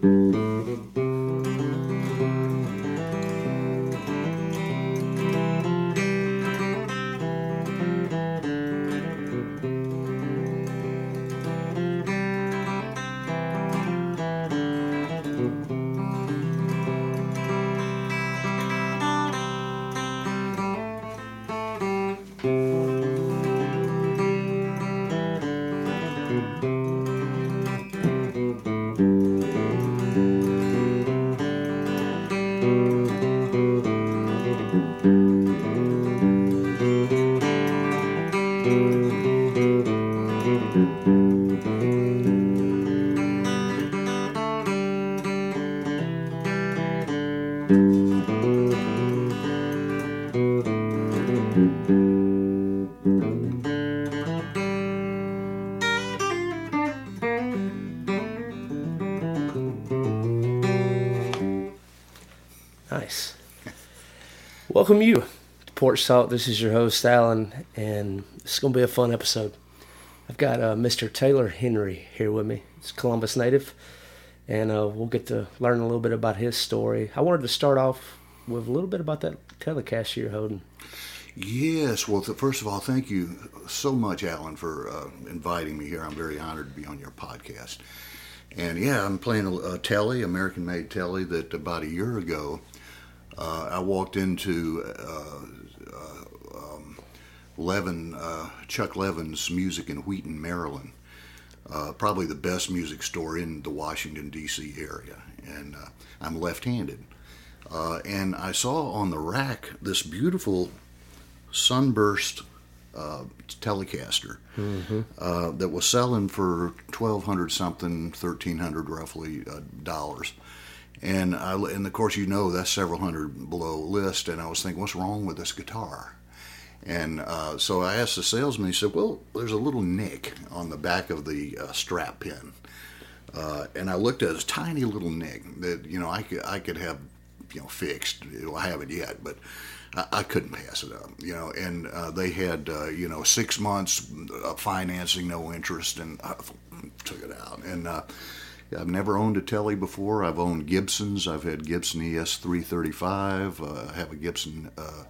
Nice. Porch Talk. This is your host Alan, and it's going to be a fun episode. I've got uh, Mr. Taylor Henry here with me. He's Columbus native, and uh, we'll get to learn a little bit about his story. I wanted to start off with a little bit about that telecast you're holding. Yes. Well, first of all, thank you so much, Alan, for uh, inviting me here. I'm very honored to be on your podcast. And yeah, I'm playing a, a telly, American made telly, that about a year ago uh, I walked into uh, Levin, uh, Chuck Levin's Music in Wheaton, Maryland. Uh, probably the best music store in the Washington, D.C. area. And uh, I'm left handed. and I saw on the rack this beautiful sunburst uh, Telecaster uh, that was selling for twelve hundred something, thirteen hundred roughly uh, dollars. And I and of course you know that's several hundred below list. And I was thinking, what's wrong with this guitar? And uh, so I asked the salesman. He said, "Well, there's a little nick on the back of the uh, strap pin." Uh, and I looked at this tiny little nick that you know I could I could have you know fixed. I haven't yet, but I, I couldn't pass it up. You know, and uh, they had uh, you know six months of financing, no interest, and I took it out. And uh, I've never owned a telly before. I've owned Gibsons. I've had Gibson ES335. Uh, I have a Gibson uh,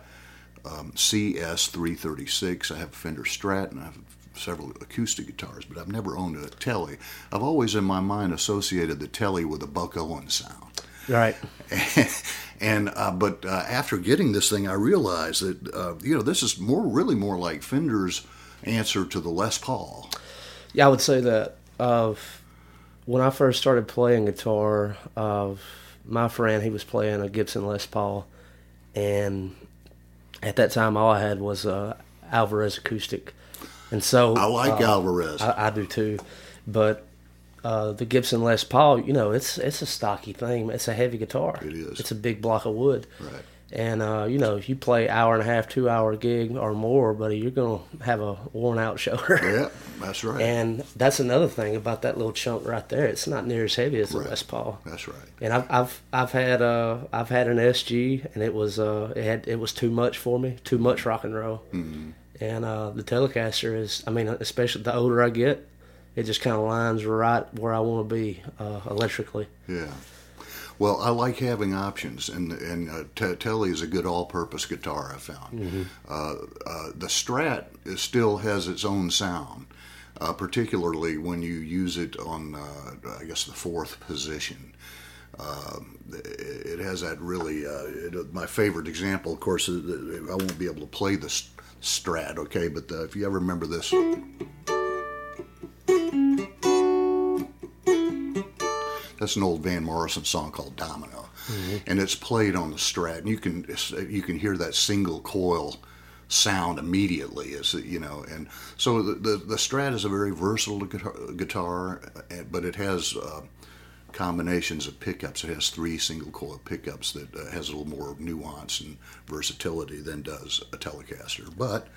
um, CS336. I have a Fender Strat, and I have several acoustic guitars, but I've never owned a telly. I've always, in my mind, associated the telly with a Buck Owens sound. Right. and uh, but uh, after getting this thing, I realized that uh, you know this is more really more like Fender's answer to the Les Paul. Yeah, I would say that of when I first started playing guitar, of my friend he was playing a Gibson Les Paul, and at that time all I had was a Alvarez acoustic, and so I like uh, Alvarez. I, I do too, but uh, the Gibson Les Paul, you know, it's it's a stocky thing. It's a heavy guitar. It is. It's a big block of wood. Right. And uh, you know, if you play hour and a half, two hour gig or more, buddy, you're gonna have a worn out shoulder. yeah, that's right. And that's another thing about that little chunk right there. It's not near as heavy as the Right. Les Paul. that's right. And I've I've I've had uh I've had an SG and it was uh it had it was too much for me, too much rock and roll. Mm-hmm. And uh the Telecaster is I mean especially the older I get, it just kind of lines right where I want to be uh, electrically. Yeah. Well, I like having options, and and uh, T- Telly is a good all-purpose guitar. I found uh, uh, the Strat is, still has its own sound, uh, particularly when you use it on, uh, I guess, the fourth position. Um, it has that really. Uh, it, my favorite example, of course, I won't be able to play the Strat, okay, but uh, if you ever remember this. That's an old Van Morrison song called Domino, and it's played on the Strat, and you can you can hear that single coil sound immediately, as you know, and so the the, the Strat is a very versatile guitar, guitar but it has uh, combinations of pickups. It has three single coil pickups that uh, has a little more nuance and versatility than does a Telecaster. But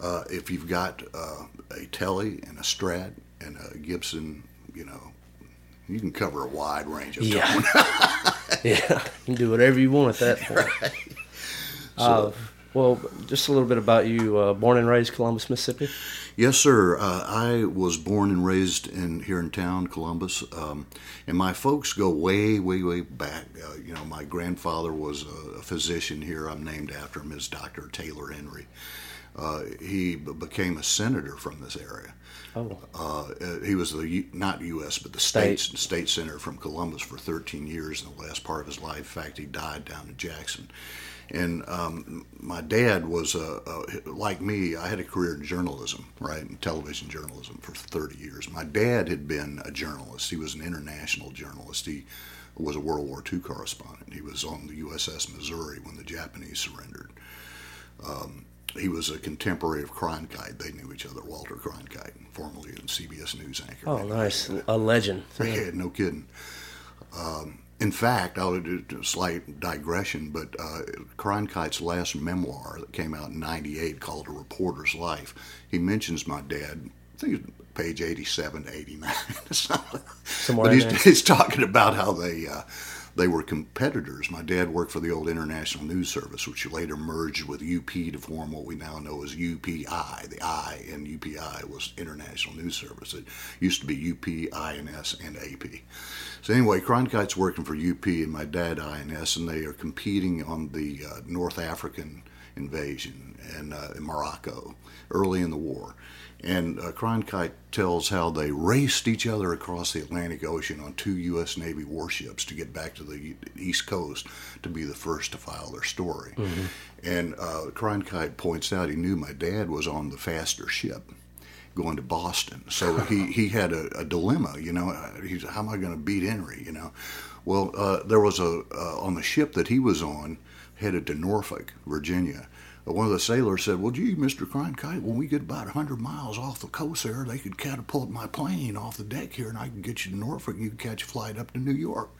uh, if you've got uh, a Tele and a Strat and a Gibson, you know, you can cover a wide range of Yeah. tone. Yeah, you can do whatever you want at that point. Uh, well, just a little bit about you. Uh, born and raised Columbus, Mississippi. Yes, sir. Uh, I was born and raised in here in town, Columbus, um, and my folks go way, way, way back. Uh, you know, my grandfather was a, a physician here. I'm named after him as Dr. Taylor Henry. Uh, he b- became a senator from this area. Oh, Uh, he was the U- not U.S. but the State. state's state senator from Columbus for 13 years in the last part of his life. In fact, he died down in Jackson. And um, my dad was uh, uh, like me. I had a career in journalism, right, in television journalism for 30 years. My dad had been a journalist. He was an international journalist. He was a World War II correspondent. He was on the USS Missouri when the Japanese surrendered he was a contemporary of Cronkite. They knew each other. Walter Cronkite, formerly a CBS News anchor. oh, nice, a legend. Yeah, no kidding. Um, in fact, I'll do a slight digression, but uh, Cronkite's last memoir that came out in '98, called "A Reporter's Life," he mentions my dad. I think it's page 87 to 89. Somewhere but he's, he's talking about how they uh, they were competitors. My dad worked for the old International News Service, which later merged with UP to form what we now know as UPI. The I in UPI was International News Service. It used to be UP, INS, and AP. So anyway, Cronkite's working for UP and my dad INS, and they are competing on the uh, North African invasion and uh, in Morocco early in the war. And uh, Cronkite tells how they raced each other across the Atlantic Ocean on two U.S. Navy warships to get back to the East Coast to be the first to file their story. And uh, Cronkite points out he knew my dad was on the faster ship going to Boston. So he, he had a, a dilemma, you know, uh, he's, how am I going to beat Henry, you know? Well, uh, there was a, uh, on the ship that he was on, headed to Norfolk, Virginia, uh, one of the sailors said, well, gee, Mr. Cronkite, when we get about 100 miles off the coast there, they could catapult my plane off the deck here and I can get you to Norfolk and you can catch a flight up to New York.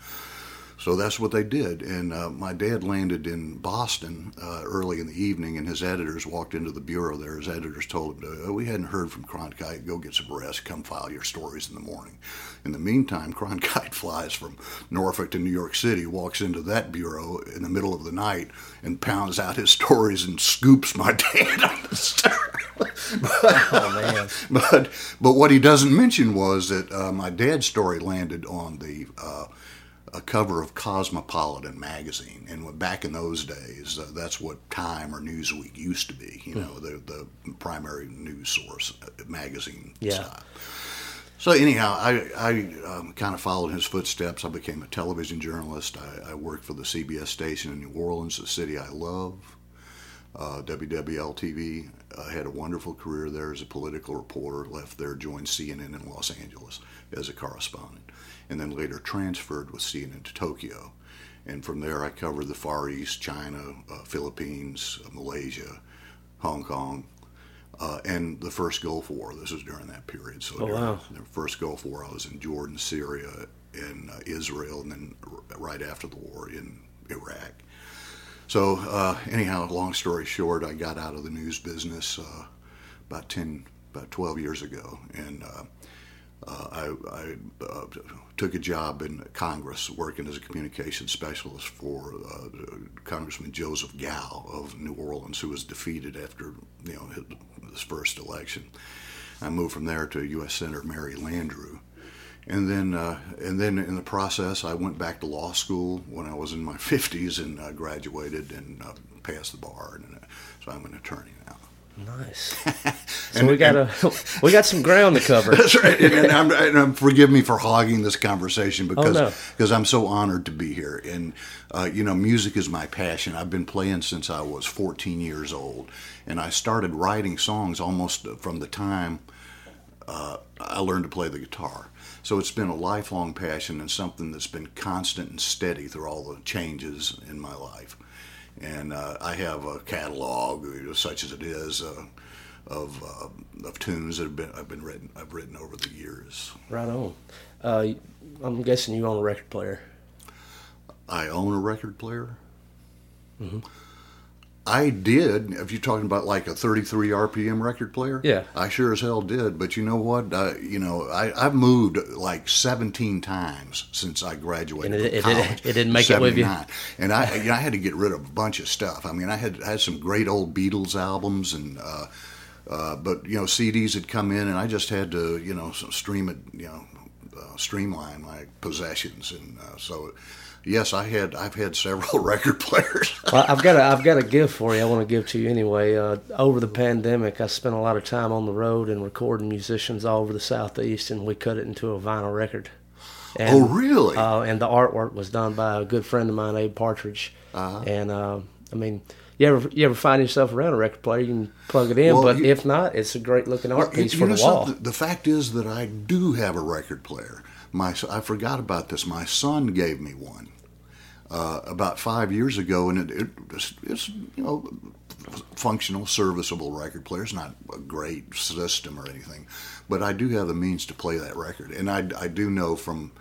So that's what they did. And uh, my dad landed in Boston uh, early in the evening, and his editors walked into the bureau there. His editors told him, oh, We hadn't heard from Cronkite. Go get some rest. Come file your stories in the morning. In the meantime, Cronkite flies from Norfolk to New York City, walks into that bureau in the middle of the night, and pounds out his stories and scoops my dad on the stern. Oh man, but but what he doesn't mention was that uh, my dad's story landed on the uh, a cover of Cosmopolitan magazine, and back in those days, uh, that's what Time or Newsweek used to be. You know, the the primary news source, uh, magazine Yeah. style. So anyhow, I, I um, kind of followed his footsteps. I became a television journalist. I, I worked for the CBS station in New Orleans, the city I love. Uh, WWL-TV. I had a wonderful career there as a political reporter. Left there, joined CNN in Los Angeles as a correspondent, and then later transferred with CNN to Tokyo. And from there, I covered the Far East, China, uh, Philippines, uh, Malaysia, Hong Kong, uh, and the first Gulf War. This was during that period. So Oh, during wow. the first Gulf War, I was in Jordan, Syria, and uh, Israel, and then r- right after the war in Iraq. So uh, anyhow, long story short, I got out of the news business uh, about ten, about twelve years ago, and uh, I, I uh, took a job in Congress working as a communications specialist for uh, Congressman Joseph Cao of New Orleans, who was defeated after you know his, his first election. I moved from there to U.S. Senator Mary Landrieu, and then uh, and then in the process, I went back to law school when I was in my 50s and uh, graduated and uh, passed the bar, and uh, so I'm an attorney now. Nice. So we got a we got some ground to cover. That's right. And, and I'm, and I'm, forgive me for hogging this conversation because Oh, no. because I'm so honored to be here. And uh, you know, music is my passion. I've been playing since I was 14 years old, and I started writing songs almost from the time uh, I learned to play the guitar. So it's been a lifelong passion and something that's been constant and steady through all the changes in my life. And uh, I have a catalog, such as it is. Uh, of uh, of tunes that have been I've been written I've written over the years. Right on. Uh, I'm guessing you own a record player. I own a record player. Mm-hmm. I did. If you're talking about like a 33 RPM record player, Yeah. I sure as hell did. But you know what? Uh, you know, I, I've moved like 17 times since I graduated And it- from it didn't- college. it didn't make it with you? And I, you know, I had to get rid of a bunch of stuff. I mean, I had had some great old Beatles albums and. Uh, uh, but you know, CDs had come in, and I just had to, you know, stream it, you know, uh, streamline my possessions, and uh, so, yes, I had, I've had several record players. Well, I've got a I've got a gift for you. I want to give to you anyway. Uh, over the pandemic, I spent a lot of time on the road and recording musicians all over the southeast, and we cut it into a vinyl record. And, oh, really? Uh, and the artwork was done by a good friend of mine, Abe Partridge. Uh-huh. And uh, I mean, you ever you ever find yourself around a record player, you can plug it in. Well, but you- if not, it's a great looking art piece for the wall. something? The fact is that I do have a record player. My I forgot about this. My son gave me one uh, about five years ago, and it, it it's, it's you know functional, serviceable record player. It's not a great system or anything, but I do have the means to play that record, and I, I do know from.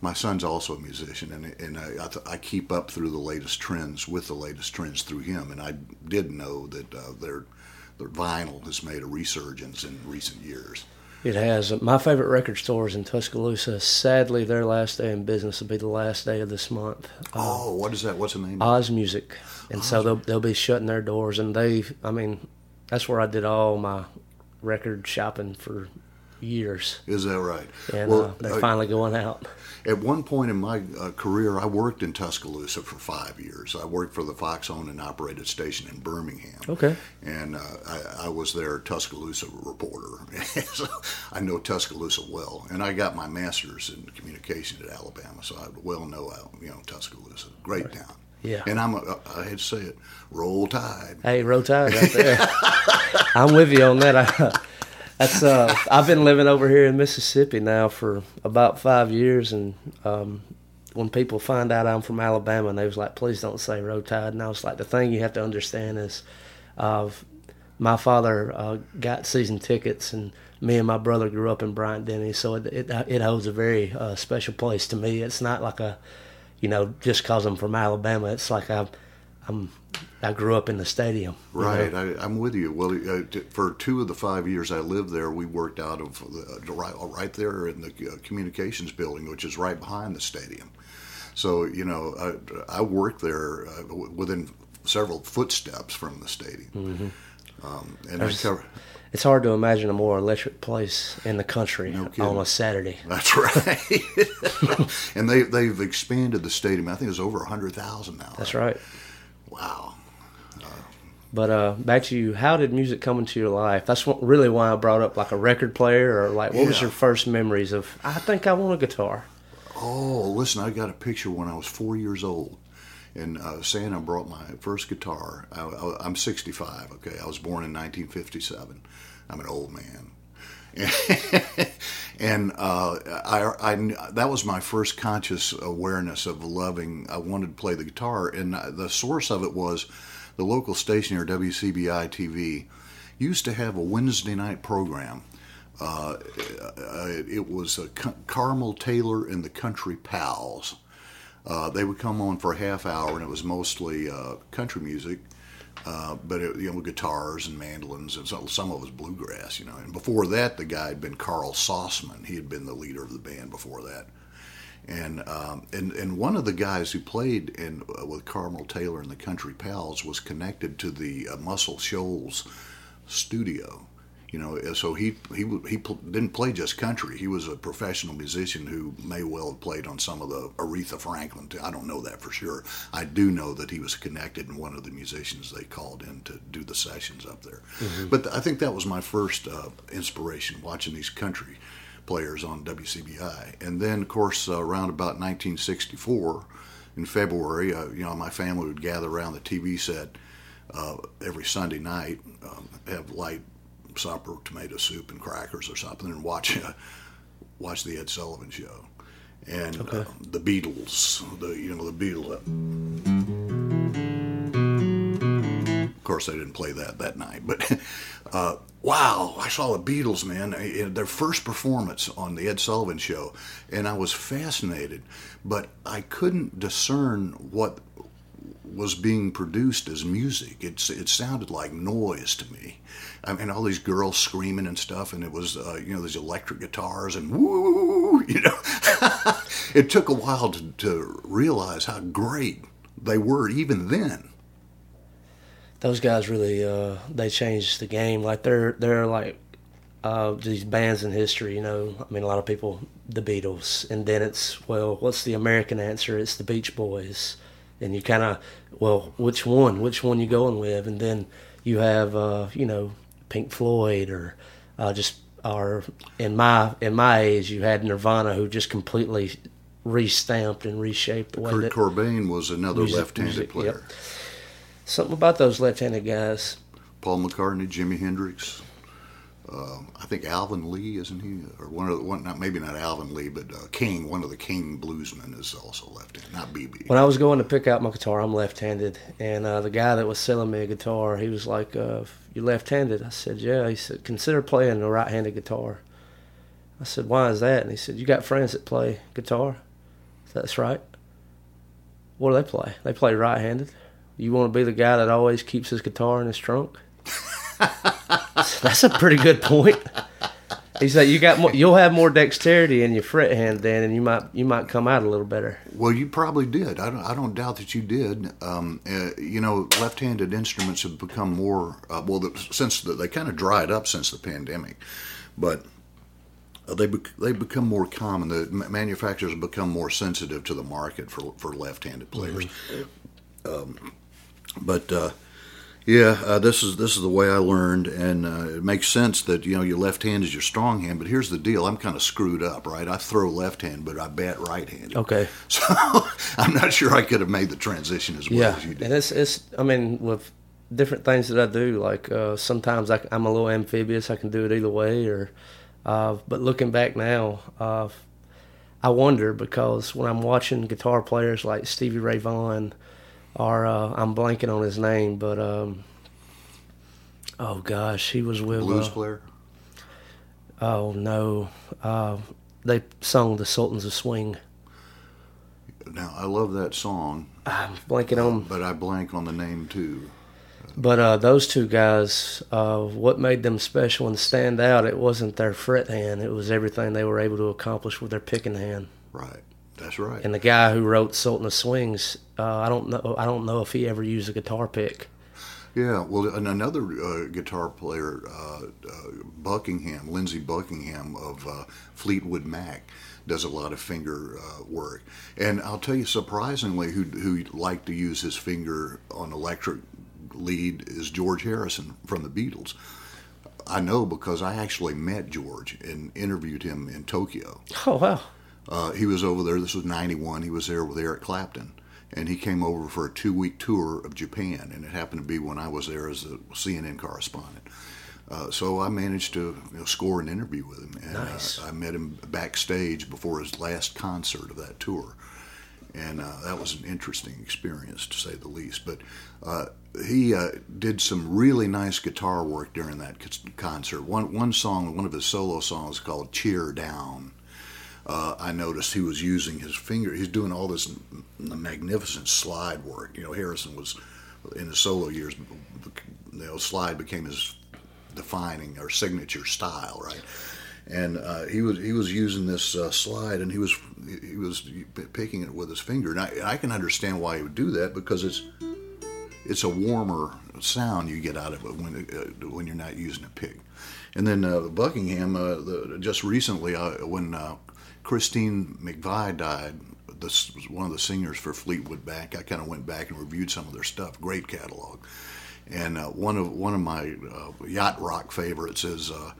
My son's also a musician, and and I, I, th- I keep up through the latest trends with the latest trends through him. And I did know that uh, their their vinyl has made a resurgence in recent years. It has. My favorite record store is in Tuscaloosa. Sadly, their last day in business will be the last day of this month. Oh, what is that? What's the name? Oz Music, and so they'll they'll be shutting their doors. And they, I mean, that's where I did all my record shopping for years. is that right? And uh, they're uh, finally going out. At one point in my uh, career, I worked in Tuscaloosa for five years. I worked for the Fox owned and operated station in Birmingham. Okay. And uh, I, I was their Tuscaloosa reporter. so I know Tuscaloosa well. And I got my master's in communication at Alabama, so I well know uh, you know Tuscaloosa. Great town. Yeah. And I'm a, I hate to say it, roll tide. Hey, roll tide right there. I'm with you on that. I, that's uh, I've been living over here in Mississippi now for about five years, and um, when people find out I'm from Alabama, and they was like, "Please don't say roll tide," and I was like, "The thing you have to understand is, uh, my father uh, got season tickets, and me and my brother grew up in Bryant Denny, so it it, it holds a very uh, special place to me. It's not like a, you know, just cause I'm from Alabama. It's like I, I'm, I grew up in the stadium. you know? Right, I, I'm with you. Well, uh, t- for two of the five years I lived there, we worked out of the, uh, right, right there in the uh, communications building, which is right behind the stadium. So you know, I, I worked there uh, w- within several footsteps from the stadium, Mm-hmm. um, and I cover, It's hard to imagine a more electric place in the country No on a Saturday. That's right. and they they've expanded the stadium. I think it's over hundred thousand now. That's right. Wow. But uh, back to you, how did music come into your life? That's what, really why I brought up like a record player or like what was your first memories of? I think I want a guitar. Oh, listen, I got a picture when I was four years old. And uh, Santa brought my first guitar. I, I, I'm 65, okay? I was born in 1957. I'm an old man. and uh, I, I, that was my first conscious awareness of loving. I wanted to play the guitar, and the source of it was the local station here, WCBI TV, used to have a Wednesday night program. Uh, it was Carmol Taylor and the Country Pals. Uh, they would come on for a half hour, and it was mostly uh, country music, uh, but it, you know, guitars and mandolins, and some, some of it was bluegrass, you know. And before that, the guy had been Carl Sossman. He had been the leader of the band before that. And um, and and one of the guys who played in uh, with Carmol Taylor and the Country Pals was connected to the uh, Muscle Shoals studio. You know, so he he he pl- didn't play just country. He was a professional musician who may well have played on some of the Aretha Franklin. I don't know that for sure. I do know that he was connected and one of the musicians they called in to do the sessions up there. But I think that was my first uh, inspiration watching these country players on WCBI. And then, of course, uh, around about 1964, in February, uh, you know, my family would gather around the TV set uh, every Sunday night, um, have light supper, tomato soup, and crackers or something, and watch uh, watch the Ed Sullivan Show. And uh, the Beatles, the you know the Beatles. Course, I didn't play that that night, but uh, wow, I saw the Beatles, man, in their first performance on the Ed Sullivan Show, and I was fascinated, but I couldn't discern what was being produced as music. It's it sounded like noise to me. I mean, all these girls screaming and stuff, and it was uh, you know these electric guitars and woo, you know. it took a while to, to realize how great they were even then. Those guys really uh, they changed the game. Like they're they're like uh, these bands in history. You know, I mean, a lot of people the Beatles, and then it's well, what's the American answer? It's the Beach Boys, and you kind of well, which one? Which one you going with? And then you have uh, you know Pink Floyd or uh, just or in my in my age you had Nirvana who just completely restamped and reshaped the way Kurt Cobain was another music- left-handed music, player. yep. Something about those left-handed guys. Paul McCartney, Jimi Hendrix. Uh, I think Alvin Lee, isn't he? Or one of the one, not maybe not Alvin Lee, but uh, King, one of the King bluesmen, is also left-handed, not BB. When I was going to pick out my guitar, I'm left-handed, and uh, the guy that was selling me a guitar, he was like, uh, "You left-handed?" I said, "Yeah." He said, "Consider playing a right-handed guitar." I said, "Why is that?" And he said, "You got friends that play guitar?" Said, That's right. What do they play? They play right-handed. You want to be the guy that always keeps his guitar in his trunk? That's a pretty good point. He said, "You got more. You'll have more dexterity in your fret hand then, and you might you might come out a little better." Well, you probably did. I don't, I don't doubt that you did. Um, uh, you know, left-handed instruments have become more uh, well the, since the, they kind of dried up since the pandemic, but uh, they bec- they become more common. The manufacturers have become more sensitive to the market for for left-handed players. Um, but uh, yeah, uh, this is this is the way I learned, and uh, it makes sense that you know your left hand is your strong hand. But here's the deal: I'm kind of screwed up, right? I throw left hand, but I bat right-handed. Okay. So I'm not sure I could have made the transition as well Yeah, as you and did. it's it's. I mean, with different things that I do, like uh, sometimes I, am a little amphibious. I can do it either way. Or, uh, but looking back now, uh, I wonder because when I'm watching guitar players like Stevie Ray Vaughan, or uh, I'm blanking on his name, but um, oh gosh, he was with Blues uh, player. Oh no, uh, they sung the Sultans of Swing. Now I love that song, I'm blanking on but I blank on the name too. But uh, those two guys, uh, what made them special and stand out, it wasn't their fret hand. It was everything they were able to accomplish with their picking hand. Right. That's right. And the guy who wrote Sultan of Swings, uh, I don't know. I don't know if he ever used a guitar pick. Yeah, well, and another uh, guitar player, uh, uh, Buckingham, Lindsey Buckingham of uh, Fleetwood Mac, does a lot of finger uh, work. And I'll tell you, surprisingly, who who liked to use his finger on electric lead is George Harrison from the Beatles. I know because I actually met George and interviewed him in Tokyo. Oh wow! Uh, he was over there. This was '91. He was there with Eric Clapton, and he came over for a two-week tour of Japan. And it happened to be when I was there as a CNN correspondent. Uh, so I managed to you know, score an interview with him, and Nice. uh, I met him backstage before his last concert of that tour, and uh, that was an interesting experience to say the least. But uh, he uh, did some really nice guitar work during that c- concert. One one song, one of his solo songs, called "Cheer Down." Uh, I noticed he was using his finger. He's doing all this m- magnificent slide work. You know, Harrison was in his solo years. You know, slide became his defining or signature style, right? And uh, he was he was using this uh, slide, and he was he was picking it with his finger. And I, I can understand why he would do that because it's it's a warmer sound you get out of it when uh, when you're not using a pick. And then uh, Buckingham, uh, the, just recently, uh, when Christine McVie died, this was one of the singers for Fleetwood Mac. I kind of went back and reviewed some of their stuff. Great catalog. And uh, one of one of my uh, yacht rock favorites is uh,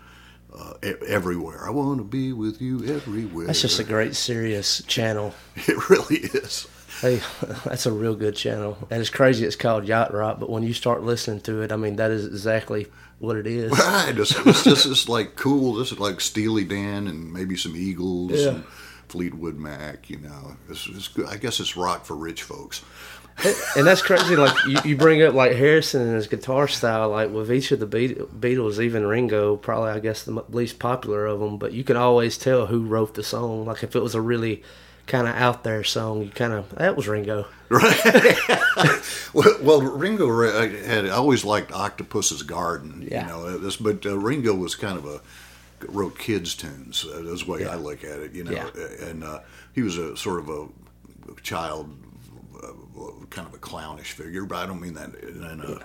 uh, "Everywhere." I want to be with you everywhere. That's just a great Sirius channel. It really is. Hey, that's a real good channel. And it's crazy. It's called Yacht Rock, but when you start listening to it, I mean, that is exactly what it is. Right. It's, it's just it's like cool. This is like Steely Dan and maybe some Eagles Yeah. and Fleetwood Mac. You know, it's, it's good. I guess it's rock for rich folks. and that's crazy. Like you, you bring up like Harrison and his guitar style. Like with each of the Beatles, even Ringo, probably I guess the least popular of them. But you can always tell who wrote the song. Like if it was a really kind of out there song, you kind of that was Ringo. Right. well, well, Ringo had I always liked Octopus's Garden. Yeah. You know this, but uh, Ringo was kind of a wrote kids tunes. Uh, that's the way Yeah. I look at it. You know, Yeah. and uh, he was a sort of a child, uh, kind of a clownish figure, but I don't mean that in, in a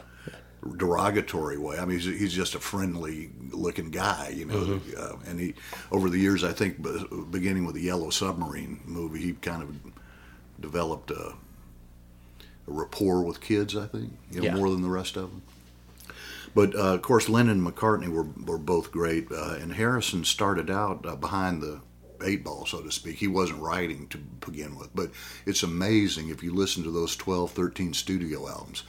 derogatory way. I mean, he's, he's just a friendly looking guy, you know. Mm-hmm. Uh, and he, over the years, I think, beginning with the Yellow Submarine movie, he kind of developed a, a rapport with kids. I think, you know, Yeah. more than the rest of them. But uh, of course, Lennon and McCartney were were both great, uh, and Harrison started out uh, behind the eight ball, so to speak. He wasn't writing to begin with, but it's amazing if you listen to those 12, 13 studio albums.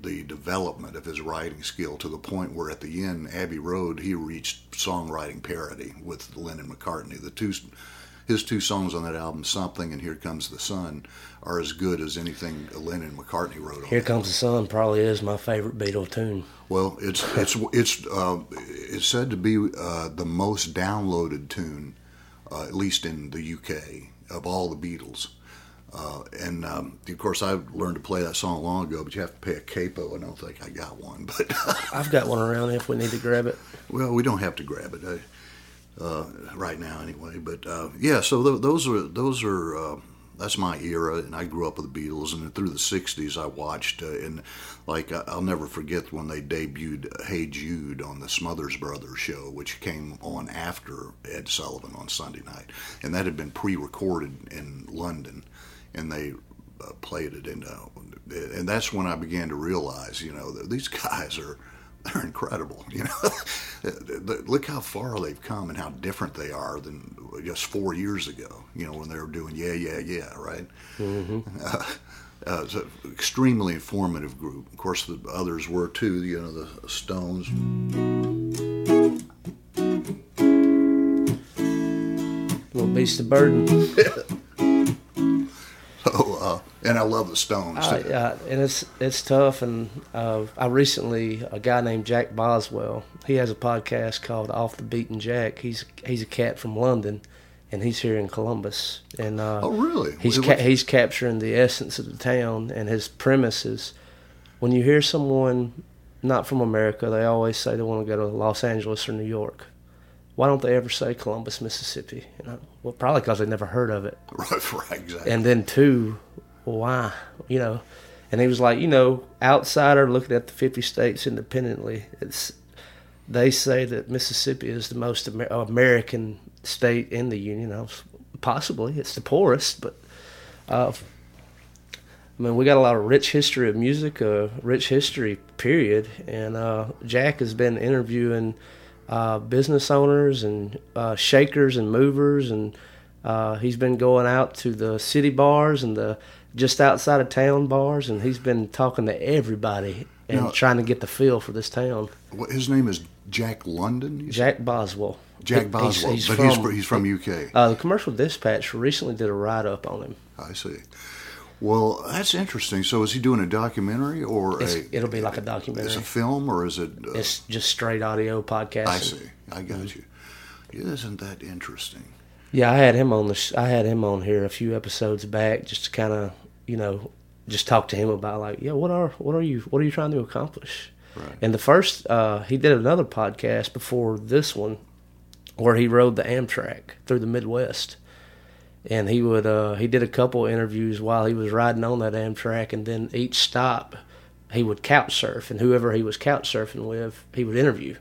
The, development of his writing skill to the point where at the end, Abbey Road, he reached songwriting parity with Lennon and McCartney. The two, his two songs on that album, "Something" and "Here Comes the Sun," are as good as anything Lennon and McCartney wrote. on Here. Comes the Sun probably is my favorite Beatle tune. Well, it's it's it's uh, it's said to be uh, the most downloaded tune, uh, at least in the UK, of all the Beatles. Uh, and um, of course, I learned to play that song long ago, but you have to pay a capo. I don't think I got one, but I've got one around if we need to grab it. well, we don't have to grab it uh, uh, right now anyway. But uh, yeah, so th- those are those are uh, that's my era, and I grew up with the Beatles, and through the '60s, I watched uh, and like I'll never forget when they debuted "Hey Jude" on the Smothers Brothers show, which came on after Ed Sullivan on Sunday night, and that had been pre-recorded in London, and they uh, played it in, uh, and that's when I began to realize, you know, that these guys are they're incredible. You know, look how far they've come and how different they are than just four years ago. You know, when they were doing yeah, yeah, yeah, right. Mm-hmm. Uh, uh, it's an extremely informative group. Of course, the others were too. You know, the Stones. Little Beast of Burden. So, uh, and I love the Stones. I, too. uh, and it's it's tough. And uh, I recently a guy named Jack Boswell. He has a podcast called Off the Beaten Jack. He's he's a cat from London, and he's here in Columbus. And uh, oh, really? he's ca- he's capturing the essence of the town. And his premise is, when you hear someone not from America, they always say they want to go to Los Angeles or New York. Why don't they ever say Columbus, Mississippi? And I, well, probably because they never heard of it. right, right, exactly. And then two, why? You know, and he was like, you know, outsider looking at the fifty states independently, it's they say that Mississippi is the most Amer- American state in the union. I was, possibly it's the poorest, but uh, I mean, we got a lot of rich history of music, uh, rich history, period. And uh, Jack has been interviewing uh, business owners and uh, shakers and movers, and uh, he's been going out to the city bars and the just outside of town bars, and he's been talking to everybody and Now- trying to get the feel for this town. What- His name is Jack London. Jack Boswell. Jack Boswell, he's, but from, he's he's from UK. uh, the Commercial Dispatch recently did a write up on him. I see. Well, that's interesting. So, is he doing a documentary or It's, a? it'll be like a documentary. Is it a film or is it? Uh, It's just straight audio podcast. I see. I got you. Isn't that interesting? Yeah, I had him on the. I had him on here a few episodes back, just to kind of, you know, just talk to him about like, yeah, what are what are you what are you trying to accomplish? Right. And the first, uh, he did another podcast before this one, where he rode the Amtrak through the Midwest, and he would uh, he did a couple interviews while he was riding on that Amtrak, and then each stop, he would couch surf, and whoever he was couch surfing with, he would interview.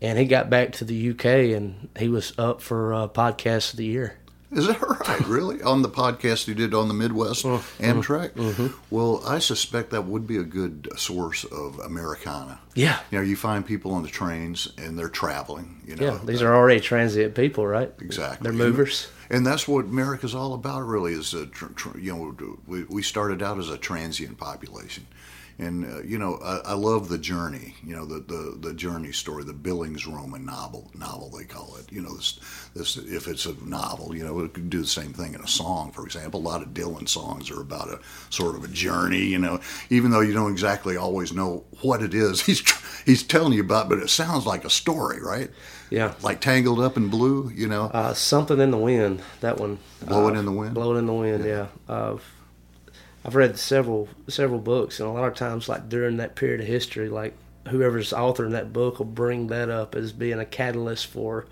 And he got back to the UK, and he was up for uh, podcast of the year. Is that right? Really? on the podcast you did on the Midwest Uh, Amtrak? mm-hmm. Well, I suspect that would be a good source of Americana. Yeah, You know, you find people on the trains and they're traveling. You know, yeah. These are already transient people, right? Exactly. They're movers. And that's what America's all about, really. Is a you know we, we started out as a transient population, And uh, you know, I, I, love the journey. You know, the, the, the journey story, the Bildungsroman novel novel they call it. You know, this this if it's a novel, you know, it could do the same thing in a song. For example, a lot of Dylan songs are about a sort of a journey. You know, even though you don't exactly always know what it is, he's he's telling you about, but it sounds like a story, right? Yeah, like Tangled Up in Blue. You know, uh, something in the wind. That one. Blowing uh, in the wind. Blowing in the wind. Yeah. yeah. Uh, I've read several several books, and a lot of times, like during that period of history, like whoever's authoring that book will bring that up as being a catalyst for.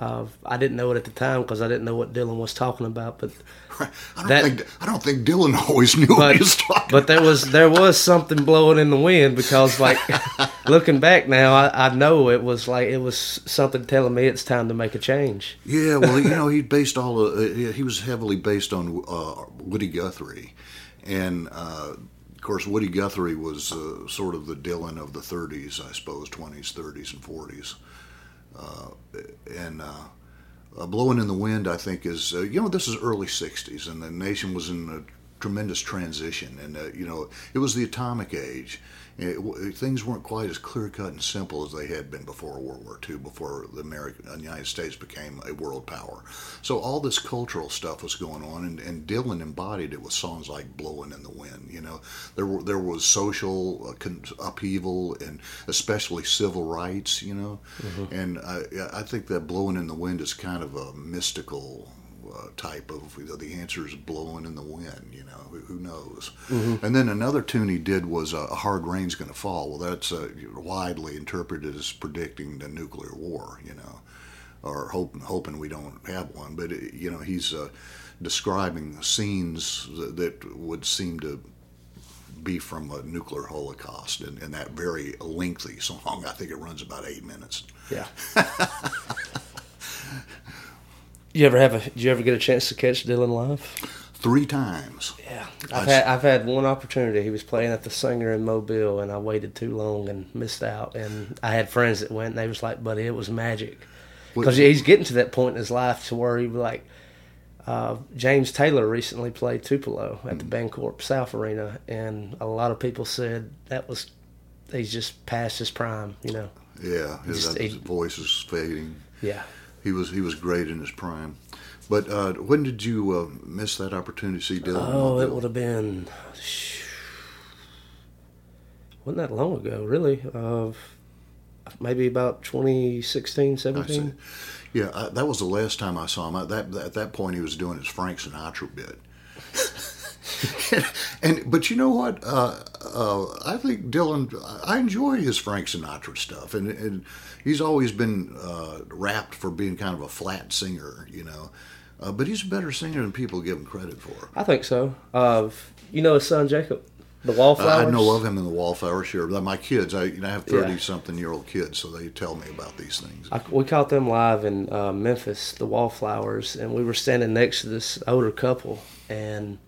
Uh, I didn't know it at the time because I didn't know what Dylan was talking about, but I don't that, think I don't think Dylan always knew but, what he was talking. But there was there was something blowing in the wind because, like, looking back now, I, I, know it was like it was something telling me it's time to make a change. Yeah, well, you know, he based all uh, he was heavily based on uh, Woody Guthrie, and uh, of course, Woody Guthrie was uh, sort of the Dylan of the 30s, I suppose, 20s, 30s, and 40s. Uh, and uh, Blowing in the Wind, I think, is, uh, you know, this is early 60s, and the nation was in a tremendous transition. And, you know, it was the atomic age. It, things weren't quite as clear cut and simple as they had been before World War II, before the American the United States became a world power. So all this cultural stuff was going on, and, and Dylan embodied it with songs like "Blowing in the Wind." You know, there were there was social uh, upheaval and especially civil rights. You know, mm-hmm. and I, I think that "Blowing in the Wind" is kind of a mystical uh, type of you know, the answer is blowing in the wind. You know, who, who knows? Mm-hmm. And then another tune he did was uh, a hard rain's going to fall. Well, that's uh, widely interpreted as predicting the nuclear war. You know, or hoping hoping we don't have one. But it, you know, he's uh, describing scenes that, that would seem to be from a nuclear holocaust and, in, that very lengthy song. I think it runs about eight minutes. Yeah. You ever have a? Did you ever get a chance to catch Dylan live? Three times. Yeah, I've had I've had one opportunity. He was playing at the Saenger in Mobile, and I waited too long and missed out. And I had friends that went, and they was like, "Buddy, it was magic," because he's getting to that point in his life to where he was like. Uh, James Taylor recently played Tupelo at the mm. Bancorp South Arena, and a lot of people said that was he's just past his prime. You know. Yeah, his, just, his voice is fading. Yeah he was he was great in his prime. But uh, when did you uh, miss that opportunity to see Dylan? Oh, it would have been wasn't that long ago, really. Uh, maybe about 2016, 17. Yeah, I, that was the last time I saw him. At that at that point, he was doing his Frank Sinatra bit. and but you know what? Uh, uh, I think Dylan. I enjoy his Frank Sinatra stuff, and, and he's always been uh, rapped for being kind of a flat singer, you know. Uh, but he's a better singer than people give him credit for. I think so. Uh, you know his son Jacob, the Wallflowers. I know of him in the Wallflowers. Sure, my kids. I, you know, I have thirty yeah. something year old kids, so they tell me about these things. I, we caught them live in uh, Memphis, the Wallflowers, and we were standing next to this older couple, and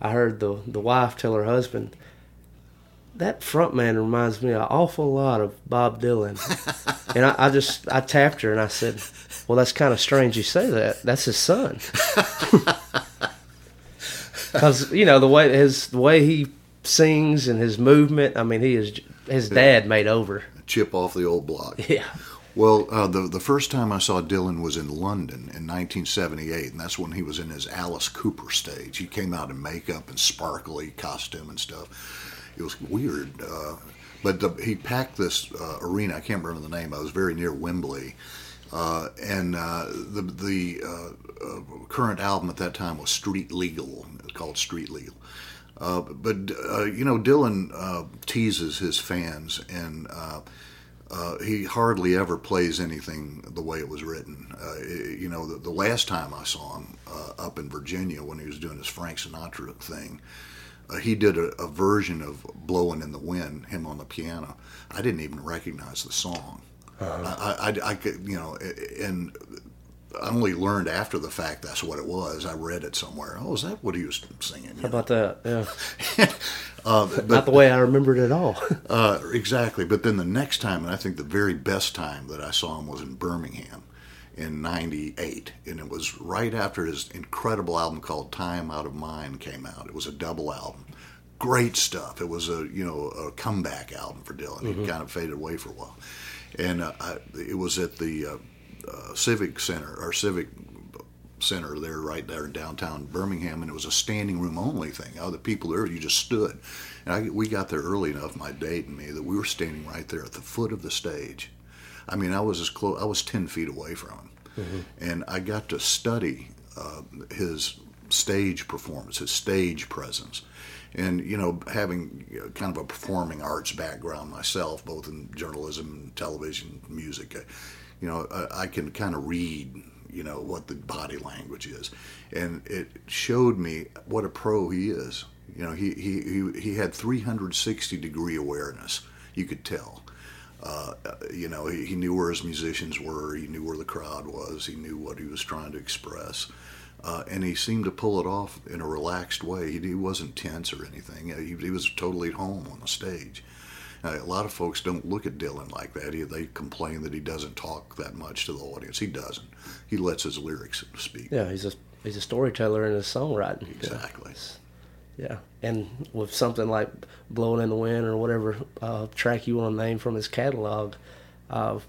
I heard the the wife tell her husband, "That front man reminds me an awful lot of Bob Dylan." and I, I, just I tapped her and I said, "Well, that's kind of strange you say that. That's his son." Because you know the way his the way he sings and his movement. I mean, he is his dad made over. Chip off the old block. Yeah. Well, uh, the the first time I saw Dylan was in London in 1978, and that's when he was in his Alice Cooper stage. He came out in makeup and sparkly costume and stuff. It was weird, uh, but the, he packed this uh, arena. I can't remember the name. I was very near Wembley, uh, and uh, the the uh, current album at that time was Street Legal, called Street Legal. but you know, Dylan teases his fans and uh, he hardly ever plays anything the way it was written. Uh, you know, the, the, last time I saw him uh, up in Virginia when he was doing his Frank Sinatra thing, uh, he did a, a, version of "Blowing in the Wind," him on the piano. I didn't even recognize the song. Uh-huh. I, I, I, could, you know, and I only learned after the fact that's what it was. I read it somewhere. Oh, is that what he was singing? How about that? Yeah. uh, but, Not the way I remembered it at all. uh, exactly. But then the next time, and I think the very best time that I saw him was in Birmingham in 98. And it was right after his incredible album called Time Out of Mind came out. It was a double album. great stuff. It was a you know a comeback album for Dylan. He kind of faded away for a while, and uh, I, it was at the uh, uh, Civic Center or Civic Center there, right there in downtown Birmingham, and it was a standing room only thing. All the people there, you just stood. And I, we got there early enough, my date and me, that we were standing right there at the foot of the stage. I mean, I was as close. I was ten feet away from him, and I got to study uh, his stage performance, his stage presence. And you know, having kind of a performing arts background myself, both in journalism, television, music, uh, you know, I, I can kind of read, you know, what the body language is, and it showed me what a pro he is. You know, he he he, he had 360 degree awareness. You could tell. Uh, you know, he, he knew where his musicians were. He knew where the crowd was. He knew what he was trying to express. Uh, and he seemed to pull it off in a relaxed way. He, he wasn't tense or anything. He, he was totally at home on the stage. Uh, a lot of folks don't look at Dylan like that. He, they complain that he doesn't talk that much to the audience. He doesn't. He lets his lyrics speak. Yeah, he's a he's a storyteller in his songwriting. Exactly. Yeah, and with something like "Blowing in the Wind" or whatever uh, track you want to name from his catalog, uh,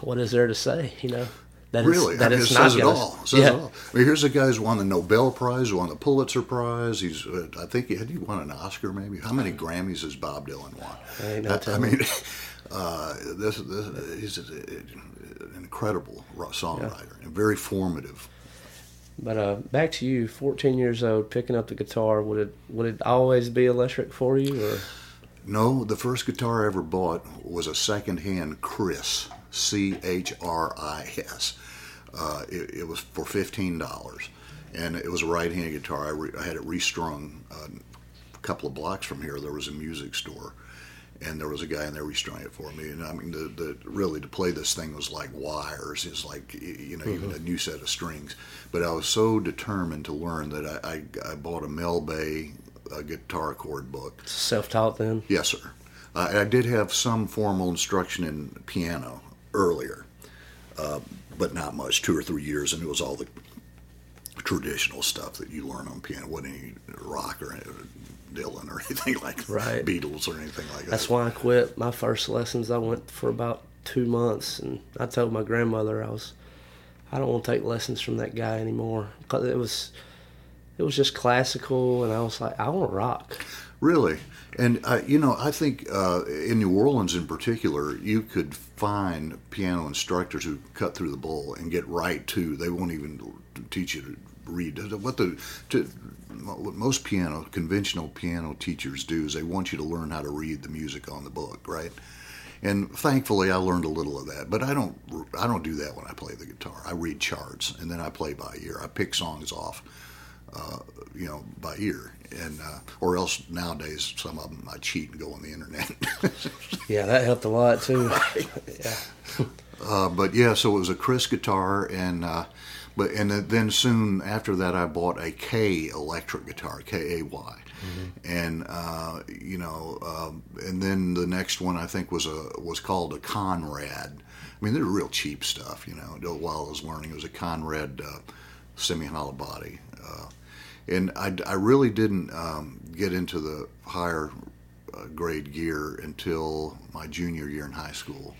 what is there to say? You know, that Really, that I mean, it's it not says it all. It says yeah, it all. I mean, here's a guy who's won the Nobel Prize, who won the Pulitzer Prize. He's, uh, I think, he had he won an Oscar maybe? How many Grammys has Bob Dylan won? Ain't no I, I mean, uh, this, this he's an incredible songwriter and very formative. But uh, back to you, 14 years old, picking up the guitar. Would it would it always be electric for you, or No, the first guitar I ever bought was a secondhand Chris, C H R I S. Uh, it, it was for fifteen dollars, and it was a right-handed guitar. I, re, I had it restrung uh, a couple of blocks from here. There was a music store, and there was a guy in there restrung it for me. And I mean, the, the really to play this thing was like wires. It's like you know, even a new set of strings. But I was so determined to learn that I, I, I bought a Mel Bay uh, guitar chord book. self-taught then? Yes, sir. Uh, I did have some formal instruction in piano earlier, uh, but not much, two or three years, and it was all the traditional stuff that you learn on piano. wasn't any rock or Dylan or anything like Right. Beatles or anything like that. That's why I quit my first lessons. I went for about two months, and I told my grandmother I was, I don't want to take lessons from that guy anymore because it was, it was just classical, and I was like, I want to rock. Really, and uh, you know, I think uh, in New Orleans in particular, you could find piano instructors who cut through the bull and get right to. They won't even teach you to read. What the to, what most piano conventional piano teachers do is they want you to learn how to read the music on the book, right? And thankfully, I learned a little of that. But I don't I don't do that when I play the guitar. I read charts and then I play by ear. I pick songs off uh, you know, by ear, and uh, or else nowadays some of them I cheat and go on the internet. Yeah, that helped a lot too. yeah. uh, but yeah, so it was a Chris guitar, and uh, but and then soon after that I bought a K electric guitar, K A Y, and uh, you know, um, and then the next one I think was a was called a Conrad. I mean, they're real cheap stuff, you know. While I was learning, it was a Conrad uh, semi-hollow body. And I, I really didn't um, get into the higher uh, grade gear until my junior year in high school.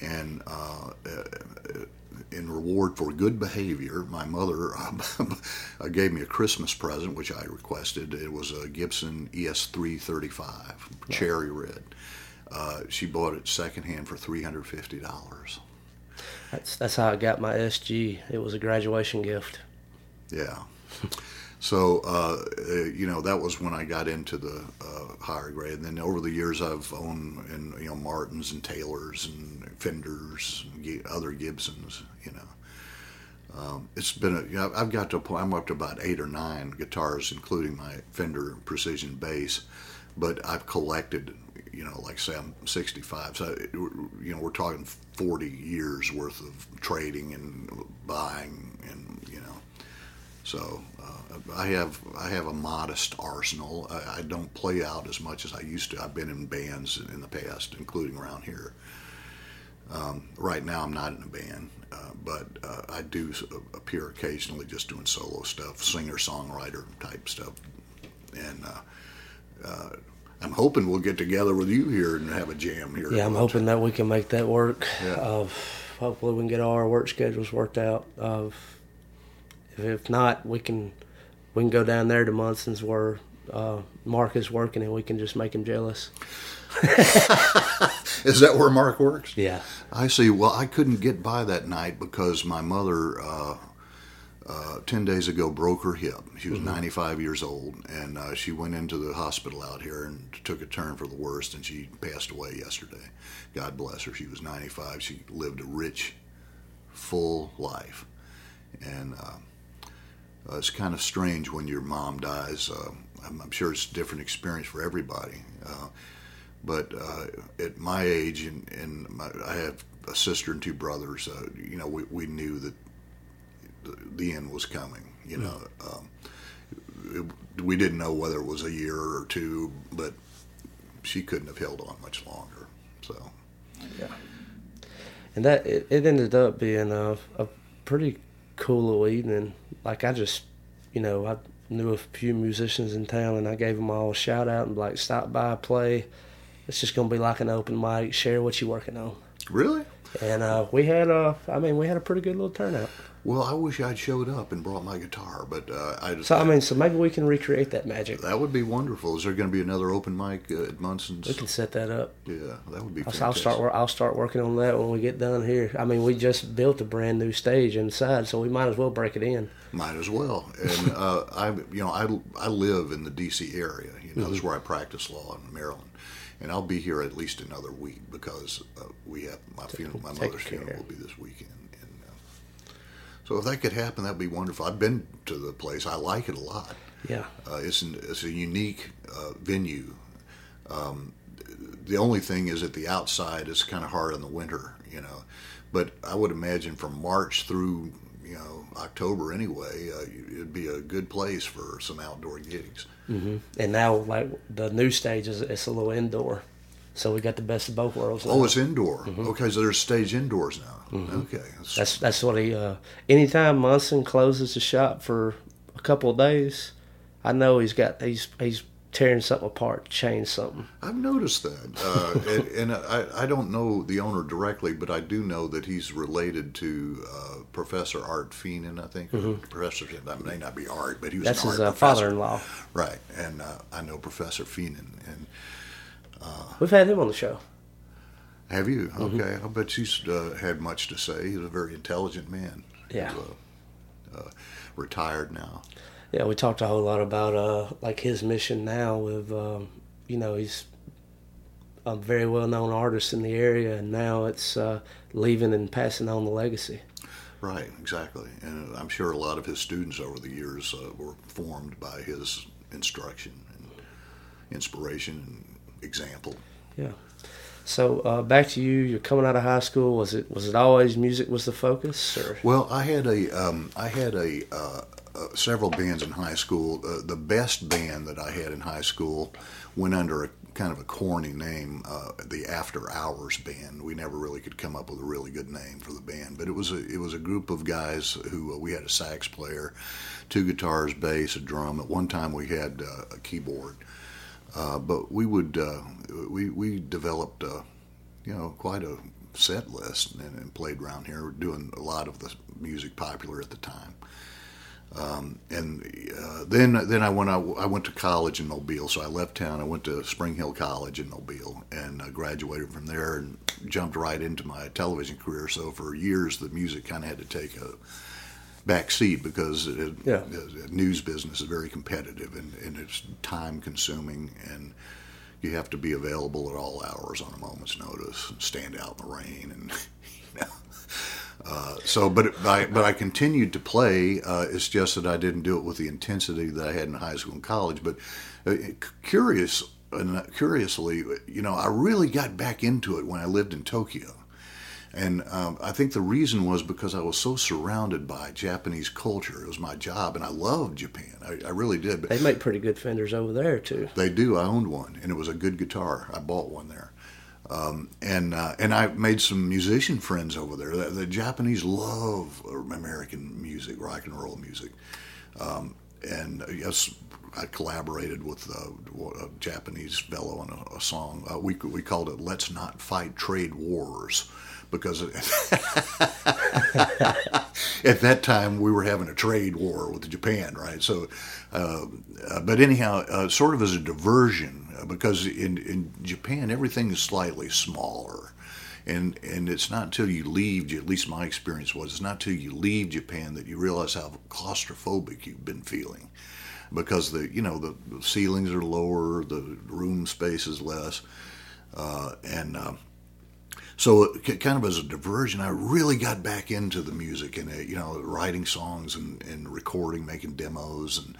And uh, uh, in reward for good behavior, my mother uh, gave me a Christmas present, which I requested. It was a Gibson E ES335, cherry red. Uh, she bought it secondhand for $350. That's that's how I got my SG. It was a graduation gift. Yeah. So, uh, uh, you know, that was when I got into the uh, higher grade. And then over the years, I've owned, and you know, Martins and Taylors and Fenders and other Gibsons, you know. Um, it's been a, you know, I've got to a point, I'm up to about eight or nine guitars, including my Fender Precision bass. But I've collected, you know, like say I'm 65. So, you know, we're talking 40 years worth of trading and buying and, you know. So uh, I have I have a modest arsenal. I, I don't play out as much as I used to. I've been in bands in the past, including around here. Um, right now, I'm not in a band, uh, but uh, I do appear occasionally, just doing solo stuff, singer songwriter type stuff, and uh, uh, I'm hoping we'll get together with you here and have a jam here. Yeah, I'm hoping that we can make that work. Yeah. Uh, hopefully, we can get all our work schedules worked out. Uh, if, if not, we can we can go down there to Munson's where uh, Mark is working, and we can just make him jealous. Is that where Mark works? Yeah. I see. Well, I couldn't get by that night because my mother, uh, uh, 10 days ago, broke her hip. She was 95 years old, and uh, she went into the hospital out here and took a turn for the worst, and she passed away yesterday. God bless her. She was 95. She lived a rich, full life. And uh, it's kind of strange when your mom dies. Uh, I'm, I'm sure it's a different experience for everybody. Uh, but uh, at my age, and, and my, I have a sister and two brothers. Uh, you know, we, we knew that the, the end was coming. You know, um, it, we didn't know whether it was a year or two, but she couldn't have held on much longer. So, yeah. and that it, it ended up being a, a pretty cool little evening. Like I just, you know, I knew a few musicians in town, and I gave them all a shout out and like stop by, play. It's just gonna be like an open mic. Share what you're working on, really, and uh, we had a, I mean, we had a pretty good little turnout. Well, I wish I'd showed up and brought my guitar, but uh, I just. So I mean, so maybe we can recreate that magic. that would be wonderful. Is there going to be another open mic uh, at Munson's? We can set that up. Yeah, that would be. I'll, I'll start. I'll start working on that when we get done here. I mean, we just built a brand new stage inside, so we might as well break it in. Might as well. And uh, I, you know, I, I live in the D.C. area. You know, Mm-hmm. that's where I practice law in Maryland, and I'll be here at least another week because uh, we have my funeral. My mother's funeral will be this weekend. So, if that could happen, that'd be wonderful. I've been to the place. I like it a lot. Yeah. Uh, it's an, it's a unique uh, venue. Um, the only thing is that the outside is kind of hard in the winter, you know. But I would imagine from March through you know October anyway, uh, it'd be a good place for some outdoor gigs. And now, like the new stage is it's a little indoor, so we got the best of both worlds. Oh, now. it's indoor. Okay, so there's stage indoors now. Okay, that's, that's that's what he. Uh, anytime Munson closes the shop for a couple of days, I know he's got he's he's tearing something apart, change something. I've noticed that, uh, and, and I, I don't know the owner directly, but I do know that he's related to uh, Professor Art Feenan, I think. Professor, that may not be Art, but he was That's his uh, father-in-law. Right, and uh, I know Professor Feenan. And We've had him on the show. have you? Mm-hmm. Okay, I bet he's uh, had much to say. He's a very intelligent man. Yeah. Uh, uh, retired now. Yeah, we talked a whole lot about uh, like his mission now with um, you know he's a very well known artist in the area, and now it's uh, leaving and passing on the legacy. Right, exactly. And I'm sure a lot of his students over the years uh, were formed by his instruction and inspiration and example. Yeah. So uh, back to you. You're coming out of high school. Was it was it always music was the focus, or Well, I had a um, I had a uh, uh, several bands in high school. Uh, the best band that I had in high school went under a kind of a corny name, uh, the After Hours Band. We never really could come up with a really good name for the band, but it was a it was a group of guys who uh, we had a sax player, two guitars, bass, a drum. At one time, we had uh, a keyboard. Uh, but we would uh, we we developed uh, you know quite a set list and, and played around here, doing a lot of the music popular at the time. Um, and uh, then then I went I went to college in Mobile, so I left town. I went to Spring Hill College in Mobile and uh, graduated from there and jumped right into my television career. So for years, the music kind of had to take a back seat because it, Yeah. the news business is very competitive and, and it's time consuming and you have to be available at all hours on a moment's notice and stand out in the rain and you know. Uh, so, but I, but I continued to play. Uh, it's just that I didn't do it with the intensity that I had in high school and college. But uh, curious, and curiously, you know, I really got back into it when I lived in Tokyo. And um, I think the reason was because I was so surrounded by Japanese culture. It was my job, and I loved Japan. I, I really did. But they make pretty good fenders over there too. they do. I owned one, and it was a good guitar. I bought one there, um, and uh, and I made some musician friends over there. The, the Japanese love American music, rock and roll music, um, and uh, yes, I collaborated with uh, a Japanese fellow on a, a song. Uh, we we called it "Let's Not Fight Trade Wars." Because at that time we were having a trade war with Japan, right? So, uh, uh, but anyhow, uh, sort of as a diversion, uh, because in in Japan everything is slightly smaller, and and it's not until you leave, at least my experience was, it's not until you leave Japan that you realize how claustrophobic you've been feeling, because the you know the ceilings are lower, the room space is less, uh, and uh, so kind of as a diversion, I really got back into the music and uh, you know writing songs and, and recording, making demos, and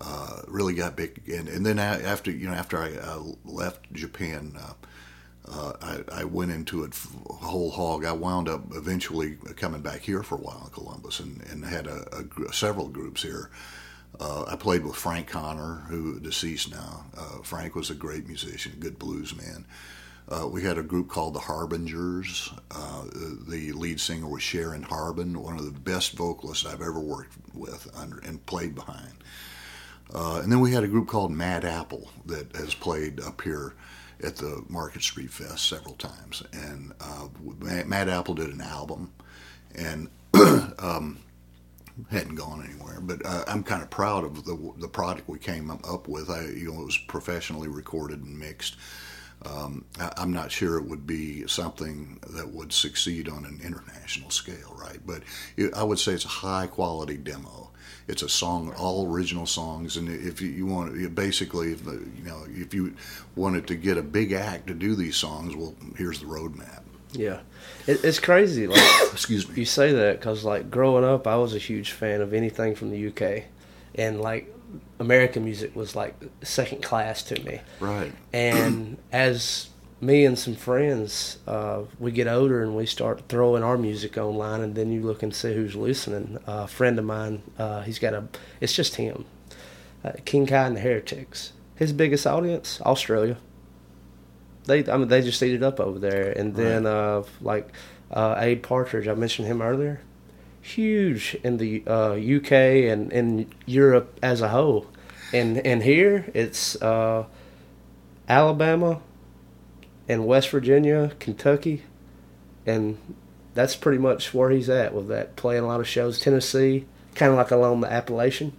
uh, really got big. And, and then after you know after I uh, left Japan, uh, uh, I, I, went into it whole hog. I wound up eventually coming back here for a while in Columbus and, and had a, a, several groups here. Uh, I played with Frank Connor, who deceased now. Frank was a great musician, good blues man. Uh, we had a group called the Harbingers. Uh, the lead singer was Sharon Harbin, one of the best vocalists I've ever worked with under, and played behind. Uh, and then we had a group called Mad Apple that has played up here at the Market Street Fest several times. And uh, Mad Apple did an album and um, hadn't gone anywhere. But uh, I'm kind of proud of the the product we came up with. I, you know, it was professionally recorded and mixed. Um, I'm not sure it would be something that would succeed on an international scale, right? But I would say it's a high quality demo. It's a song, all original songs, and if you want, basically, if you know, if you wanted to get a big act to do these songs, well, here's the roadmap. Yeah, it, it's crazy. Like, excuse me, you say that because like growing up, I was a huge fan of anything from the UK, and like American music was like second class to me. Right. And as me and some friends, uh, we get older and we start throwing our music online, and then you look and see who's listening. Uh, a friend of mine, uh, he's got a, it's just him, uh, King Kai and the Heretics. His biggest audience, Australia. They, I mean, they just eat it up over there. And then, right. Uh, like uh, Abe Partridge, I mentioned him earlier huge in the uh, UK and in Europe as a whole. And and here it's uh, Alabama and West Virginia, Kentucky, and that's pretty much where he's at with that. Playing a lot of shows, Tennessee, kind of like along the Appalachian.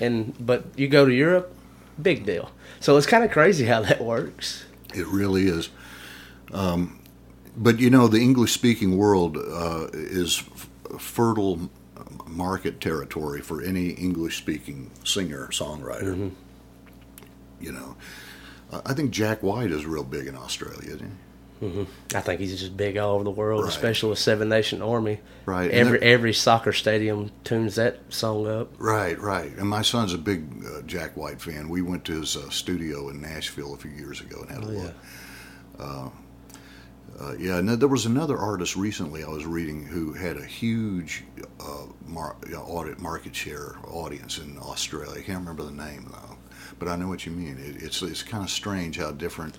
And but you go to Europe, big deal. So it's kind of crazy how that works. It really is. Um, but you know, the English speaking world uh, is fertile market territory for any English speaking singer songwriter. Mm-hmm. You know, I think Jack White is real big in Australia, isn't he? Mm-hmm. I think he's just big all over the world, right. especially with Seven Nation Army. Right. Every every soccer stadium tunes that song up. Right, right. And my son's a big uh, Jack White fan. We went to his uh, studio in Nashville a few years ago and had a oh, look. Yeah. Uh, uh, yeah, and there was another artist recently I was reading who had a huge uh, mar- audit market share audience in Australia. I can't remember the name though, but I know what you mean. It, it's it's kind of strange how different,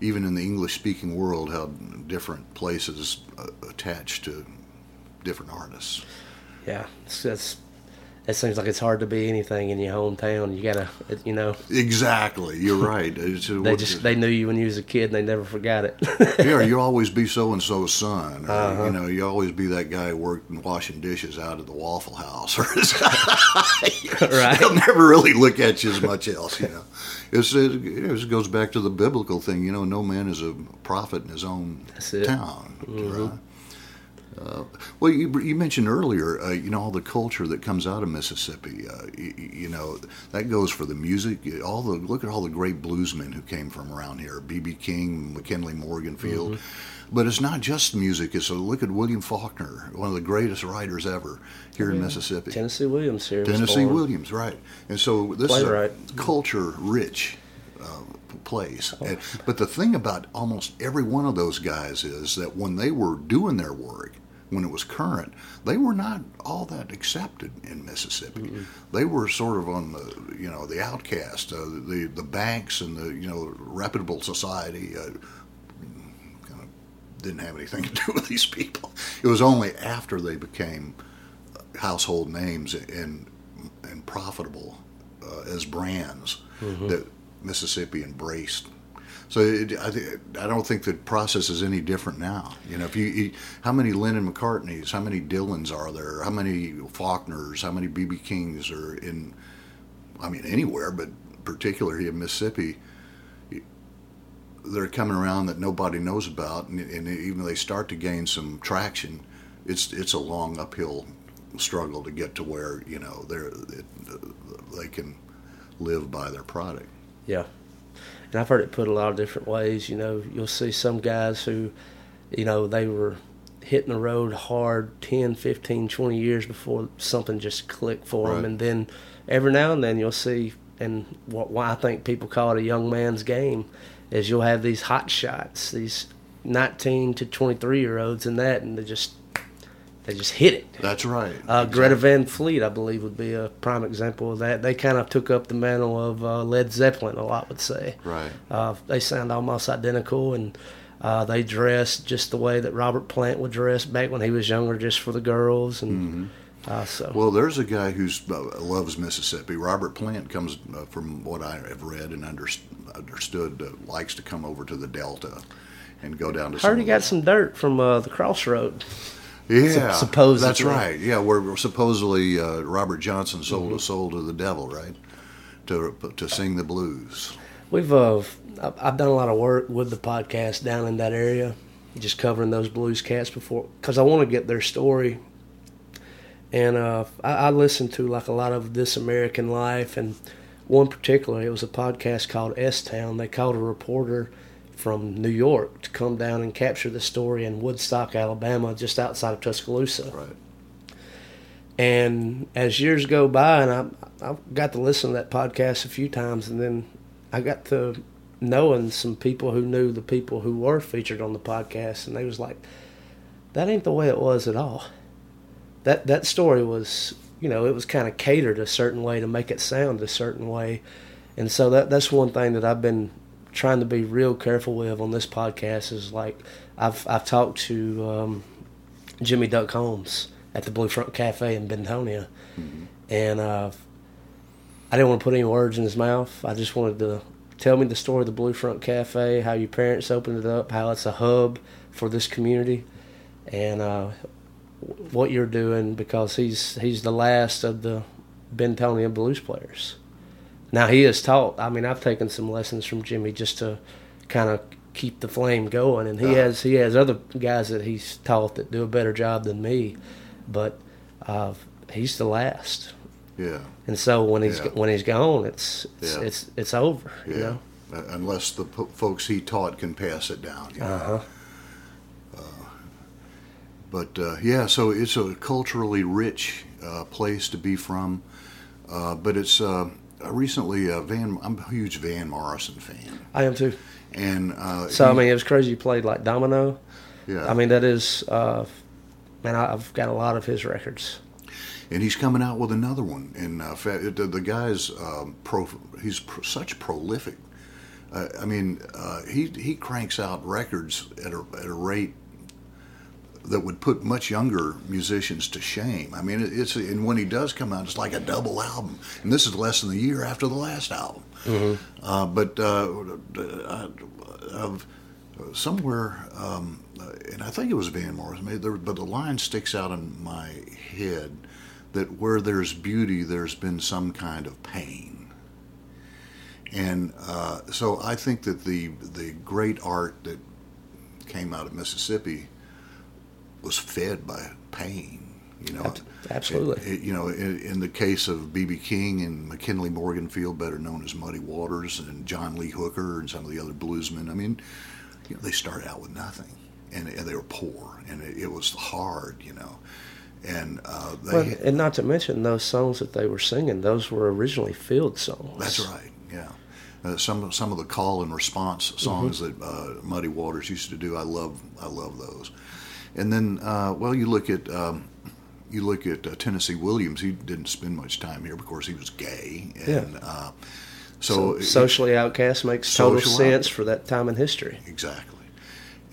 even in the English speaking world, how different places uh, attach to different artists. Yeah, that's it seems like it's hard to be anything in your hometown. You gotta, you know. Exactly, you're right. they just they knew you when you was a kid, and they never forgot it. yeah, you always be so and so's son. Or, uh-huh. You know, you always be that guy working washing dishes out at the Waffle House, or right. They'll never really look at you as much else. You know, it's, it, it goes back to the biblical thing. You know, no man is a prophet in his own town. Mm-hmm. Right? Uh, well, you, you, mentioned earlier, uh, you know, all the culture that comes out of Mississippi. Uh, you, you, know, that goes for the music. All the look at all the great bluesmen who came from around here: B.B. King, McKinley Morganfield. Mm-hmm. But it's not just music. It's a look at William Faulkner, one of the greatest writers ever here in Mississippi. Tennessee Williams here. Tennessee Williams, right? And so this is a culture rich place. Oh. And, but the thing about almost every one of those guys is that when they were doing their work, when it was current, they were not all that accepted in Mississippi. Mm-hmm. They were sort of on the you know the outcast, uh, the the banks and the you know reputable society. Uh, kind of didn't have anything to do with these people. It was only after they became household names and and profitable uh, as brands that Mississippi embraced. So it, I, I don't think the process is any different now. You know, if you, you how many Lennon McCartneys, how many Dylans are there, how many Faulkners, how many BB Kings are in? I mean, anywhere, but particularly in Mississippi, they're coming around that nobody knows about, and, and even they start to gain some traction, it's it's a long uphill struggle to get to where you know they're they can live by their product. Yeah. And I've heard it put a lot of different ways. You know, you'll see some guys who, you know, they were hitting the road hard 10, 15, 20 years before something just clicked for them. And then every now and then you'll see, and what why I think people call it a young man's game, is you'll have these hot shots, these 19 to 23 year olds and that, and they just, they just hit it. That's right. Uh, Greta Van Fleet, I believe, would be a prime example of that. They kind of took up the mantle of uh, Led Zeppelin, a lot would say. Right. Uh, they sound almost identical, and uh, they dress just the way that Robert Plant would dress back when he was younger, just for the girls. And uh, so, Well, there's a guy who uh, loves Mississippi. Robert Plant comes, uh, from what I have read and under, understood, uh, likes to come over to the Delta and go down to. I heard he got some dirt from uh, the crossroad. Yeah, supposedly. That's right. Yeah, where supposedly uh, Robert Johnson sold Mm-hmm. a soul to the devil, right? To to sing the blues. We've uh, I've I've done a lot of work with the podcast down in that area, just covering those blues cats before, because I want to get their story. And uh, I, I listened to like a lot of This American Life, and one particular, it was a podcast called S Town. They called a reporter from New York to come down and capture the story in Woodstock, Alabama, just outside of Tuscaloosa. Right. And as years go by, and I, I got to listen to that podcast a few times, and then I got to knowing some people who knew the people who were featured on the podcast, and they was like, "That ain't the way it was at all." That that story was, you know, it was kind of catered a certain way to make it sound a certain way, and so that that's one thing that I've been trying to be real careful with on this podcast is like I've I've talked to um, Jimmy Duck Holmes at the Blue Front Cafe in Bentonia, and uh, I didn't want to put any words in his mouth. I just wanted to tell me the story of the Blue Front Cafe, how your parents opened it up, how it's a hub for this community, and uh, what you're doing because he's he's the last of the Bentonia blues players. Now he has taught. I mean, I've taken some lessons from Jimmy just to kind of keep the flame going, and he Uh-huh. has he has other guys that he's taught that do a better job than me, but uh, he's the last. Yeah. And so when he's Yeah. when he's gone, it's it's Yeah. it's, it's over. Yeah. You know. Uh, Unless the po- folks he taught can pass it down. You know? Uh huh. But uh, yeah, so it's a culturally rich uh, place to be from. Uh, but it's uh, recently uh, Van. I'm a huge Van Morrison fan, I am too. and uh, So I mean, it was crazy. You played like Domino. yeah, I mean, that is, uh, man. I've got a lot of his records. and he's coming out with another one. And uh, the, the guy's um, pro. He's pr- such prolific. Uh, I mean, uh, he he cranks out records at a at a rate that would put much younger musicians to shame. I mean, it's and when he does come out, it's like a double album. And this is less than a year after the last album. Uh, but uh, uh, of somewhere, um, and I think it was Van Morrison, maybe there, but the line sticks out in my head that where there's beauty, there's been some kind of pain. And uh, so I think that the the great art that came out of Mississippi was fed by pain. You know, absolutely. It- it- you know, in, in the case of B.B. King and McKinley Morganfield, better known as Muddy Waters, and John Lee Hooker, and some of the other bluesmen. I mean, you know, they started out with nothing, and, and they were poor, and it, it was hard. You know, and uh, they. Well, and not to mention those songs that they were singing; those were originally field songs. That's right. Yeah. Uh, some some of the call and response songs that uh, Muddy Waters used to do, I love I love those. And then, uh, well, you look at um, you look at uh, Tennessee Williams. He didn't spend much time here, of course. He was gay, and Yeah. uh, So, so, it- socially outcast makes total sense for that time in history. exactly.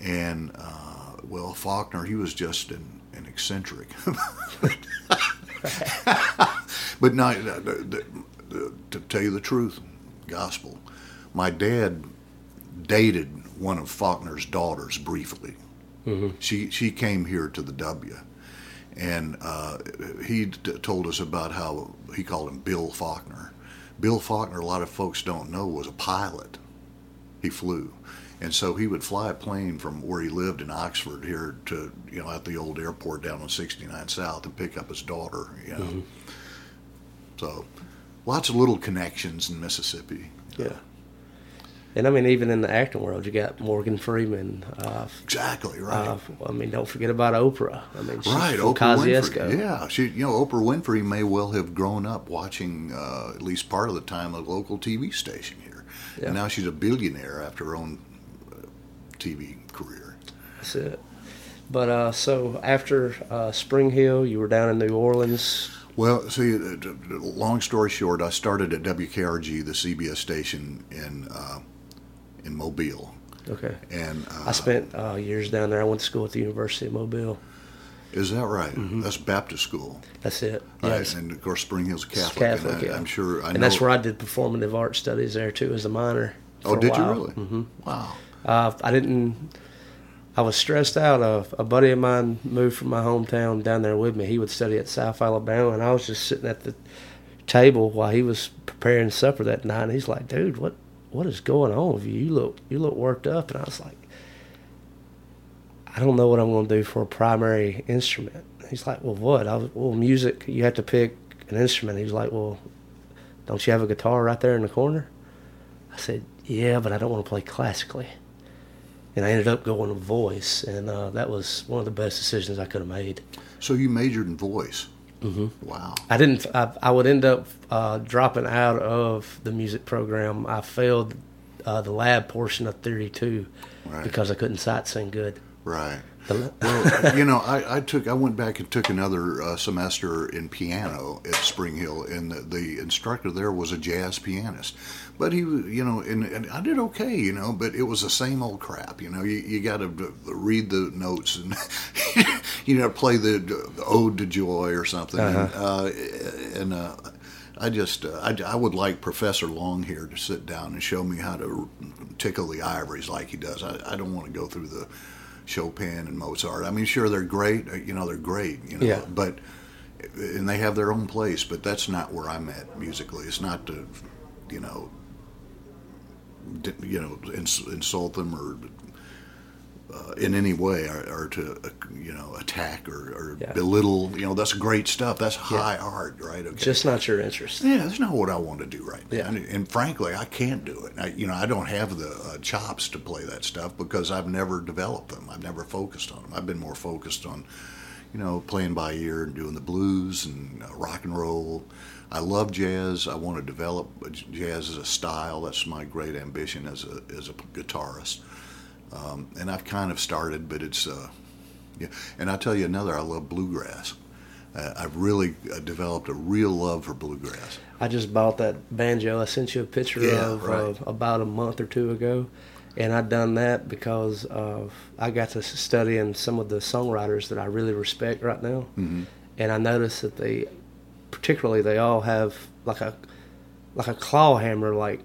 And uh, well, Faulkner, he was just an, an eccentric. but no, the, the, to tell you the truth, gospel, my dad dated one of Faulkner's daughters briefly. Mm-hmm. She she came here to the W, and uh, he t- told us about how he called him Bill Faulkner. Bill Faulkner, a lot of folks don't know, was a pilot. He flew. And so he would fly a plane from where he lived in Oxford here to, you know, at the old airport down on 69 South and pick up his daughter, you know. Mm-hmm. So lots of little connections in Mississippi. Yeah. And I mean, even in the acting world, you got Morgan Freeman. Uh, exactly right. Uh, I mean, don't forget about Oprah. I mean, right, Oprah Kosciusko. Winfrey. Yeah, she. You know, Oprah Winfrey may well have grown up watching uh, at least part of the time a local TV station here, yeah. and now she's a billionaire after her own uh, TV career. That's it. But uh, so after uh, Spring Hill, you were down in New Orleans. Well, see, long story short, I started at WKRG, the CBS station in in Mobile. Okay. And uh, I spent uh, years down there. I went to school at the University of Mobile. Is that right? Mm-hmm. That's Baptist school. That's it. Right, yes. and of course Spring Hill's Catholic. Catholic, I, yeah. I'm sure. I and that's where I did performative art studies there too as a minor. Oh, did you really? Mm-hmm. Wow. Uh, I didn't. I was stressed out. Uh, a buddy of mine moved from my hometown down there with me. He would study at South Alabama, and I was just sitting at the table while he was preparing supper that night. And he's like, "Dude, what what is going on with you? You look you look worked up." And I was like, "I don't know what I'm going to do for a primary instrument." He's like, "Well, what?" I was, "Well, music. You have to pick an instrument." He's like, "Well, don't you have a guitar right there in the corner?" I said, "Yeah, but I don't want to play classically." And I ended up going with voice, and uh, that was one of the best decisions I could have made. So you majored in voice. Mm-hmm. Wow. I didn't. I, I would end up uh, dropping out of the music program. I failed uh, the lab portion of theory two right. because I couldn't sight sing good. Right. well, you know, I, I, took I went back and took another uh, semester in piano at Spring Hill, and the, the, instructor there was a jazz pianist. But he, you know, and, and, I did okay, you know, but it was the same old crap. You know, you, you got to read the notes and you know play the, the, ode to joy or something. Uh-huh. And, uh, and uh, I just uh, I, I, would like Professor Long here to sit down and show me how to tickle the ivories like he does. I, I don't want to go through the Chopin and Mozart. I mean, sure they're great. Uh, you know, they're great. You know, yeah. but and they have their own place. But that's not where I'm at musically. It's not to, you know, you know, insult them or uh, in any way or, or to uh, you know attack or, or yeah. belittle you know that's great stuff. That's high yeah. art right? Okay. Just not your interest. Yeah that's not what i want to do right now. Yeah. and, and frankly i can't do it. I, you know i don't have the uh, chops to play that stuff because i've never developed them. I've never focused on them i've been more focused on you know playing by ear and doing the blues and uh, rock and roll I love jazz. I want to develop jazz as a style. That's my great ambition as a as a guitarist. Um, and I've kind of started, but it's, uh, yeah. And I tell you another, I love bluegrass. Uh, I've really uh, developed a real love for bluegrass. I just bought that banjo I sent you a picture yeah, of right. about a month or two ago. And I done that because of I got to studying some of the songwriters that I really respect right now, mm-hmm. and I noticed that they, particularly, they all have like a like a claw hammer, like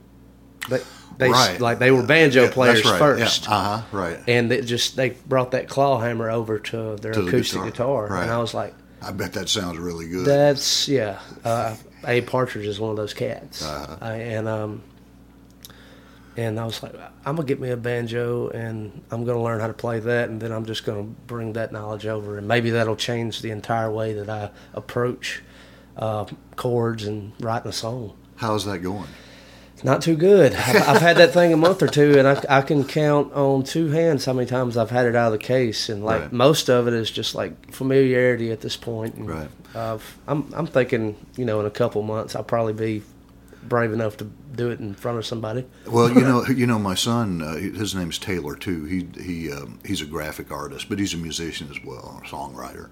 they they right. like they were banjo yeah, players right. first. Yeah. Uh huh. Right. And they just they brought that claw hammer over to their to acoustic the guitar, guitar. Right. and I was like, I bet that sounds really good. That's yeah. Uh, Abe Partridge is one of those cats, uh-huh. I, and um, and I was like, I'm gonna get me a banjo, and I'm gonna learn how to play that, and then I'm just gonna bring that knowledge over, and maybe that'll change the entire way that I approach uh, chords and writing a song. How's that going? Not too good. I've, I've, had that thing a month or two, and I, I, can count on two hands how many times I've had it out of the case. And like right. most of it is just like familiarity at this point. And, right. Uh, I'm I'm thinking, you know, in a couple months I'll probably be brave enough to do it in front of somebody. Well, you know, you know, my son, uh, his name's Taylor too. He he um, he's a graphic artist, but he's a musician as well, a songwriter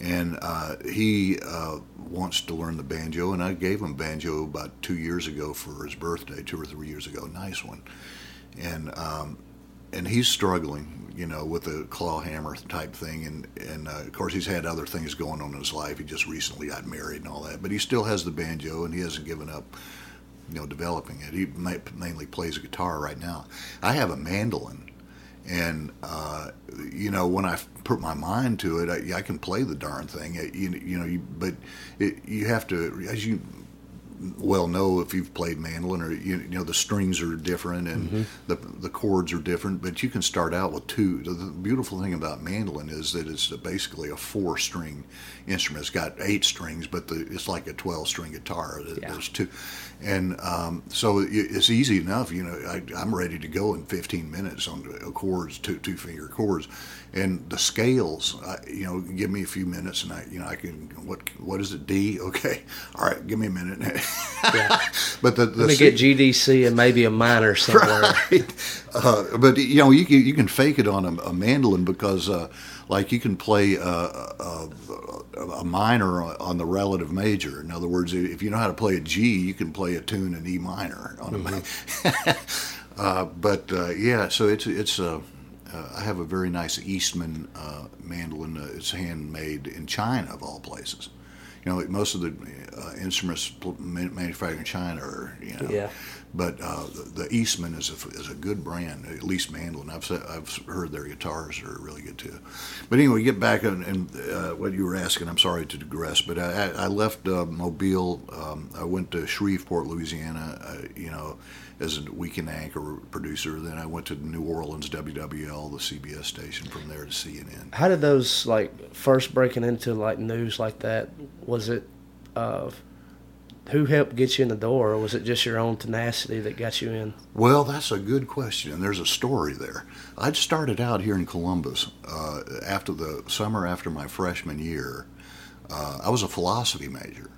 and uh, he uh, wants to learn the banjo. And I gave him banjo about two years ago for his birthday, two or three years ago. Nice one, and um, and he's struggling, you know, with the claw hammer type thing, and and uh, of course he's had other things going on in his life. He just recently got married and all that, but he still has the banjo, and he hasn't given up, you know, developing it. He mainly plays a guitar right now. I have a mandolin, and uh, you know, when I put my mind to it, I, I can play the darn thing. It, you, you know, you, but it, you have to, as you well know if you've played mandolin or you, you know the strings are different and mm-hmm. the the chords are different but you can start out with two the, the, beautiful thing about mandolin is that it's basically a four string instrument it's got eight strings but the, it's like a 12 string guitar yeah. there's two and um, so it's easy enough you know I, am ready to go in 15 minutes on chords two two finger chords. And the scales uh, you know give me a few minutes and i you know i can what what is it d? Okay. All right give me a minute. Yeah. but the, the let me C- get gdc and maybe a minor somewhere. Right. uh, but you know you can, you can fake it on a, a mandolin because uh, like you can play a, a, a, minor on the relative major. In other words, if you know how to play a G, you can play a tune in E minor on mm-hmm. a. uh, but uh, yeah, so it's it's a. Uh, I have a very nice Eastman uh, mandolin. Uh, it's handmade in China, of all places. You know, most of the uh, instruments manufactured in China are, you know, yeah. But uh, the, the, Eastman is a, is a good brand, at least mandolin. I've I've heard their guitars are really good too. But anyway, get back and, and uh, what you were asking. I'm sorry to digress, but I, I left uh, Mobile. Um, I went to Shreveport, Louisiana. Uh, you know, as a weekend anchor producer. Then I went to New Orleans, WWL, the CBS station. From there to CNN. How did those like first breaking into like news like that? Was it? Who helped get you in the door, or was it just your own tenacity that got you in? Well, that's a good question, and there's a story there. I'd started out here in Columbus uh, after the summer after my freshman year. Uh, I was a philosophy major,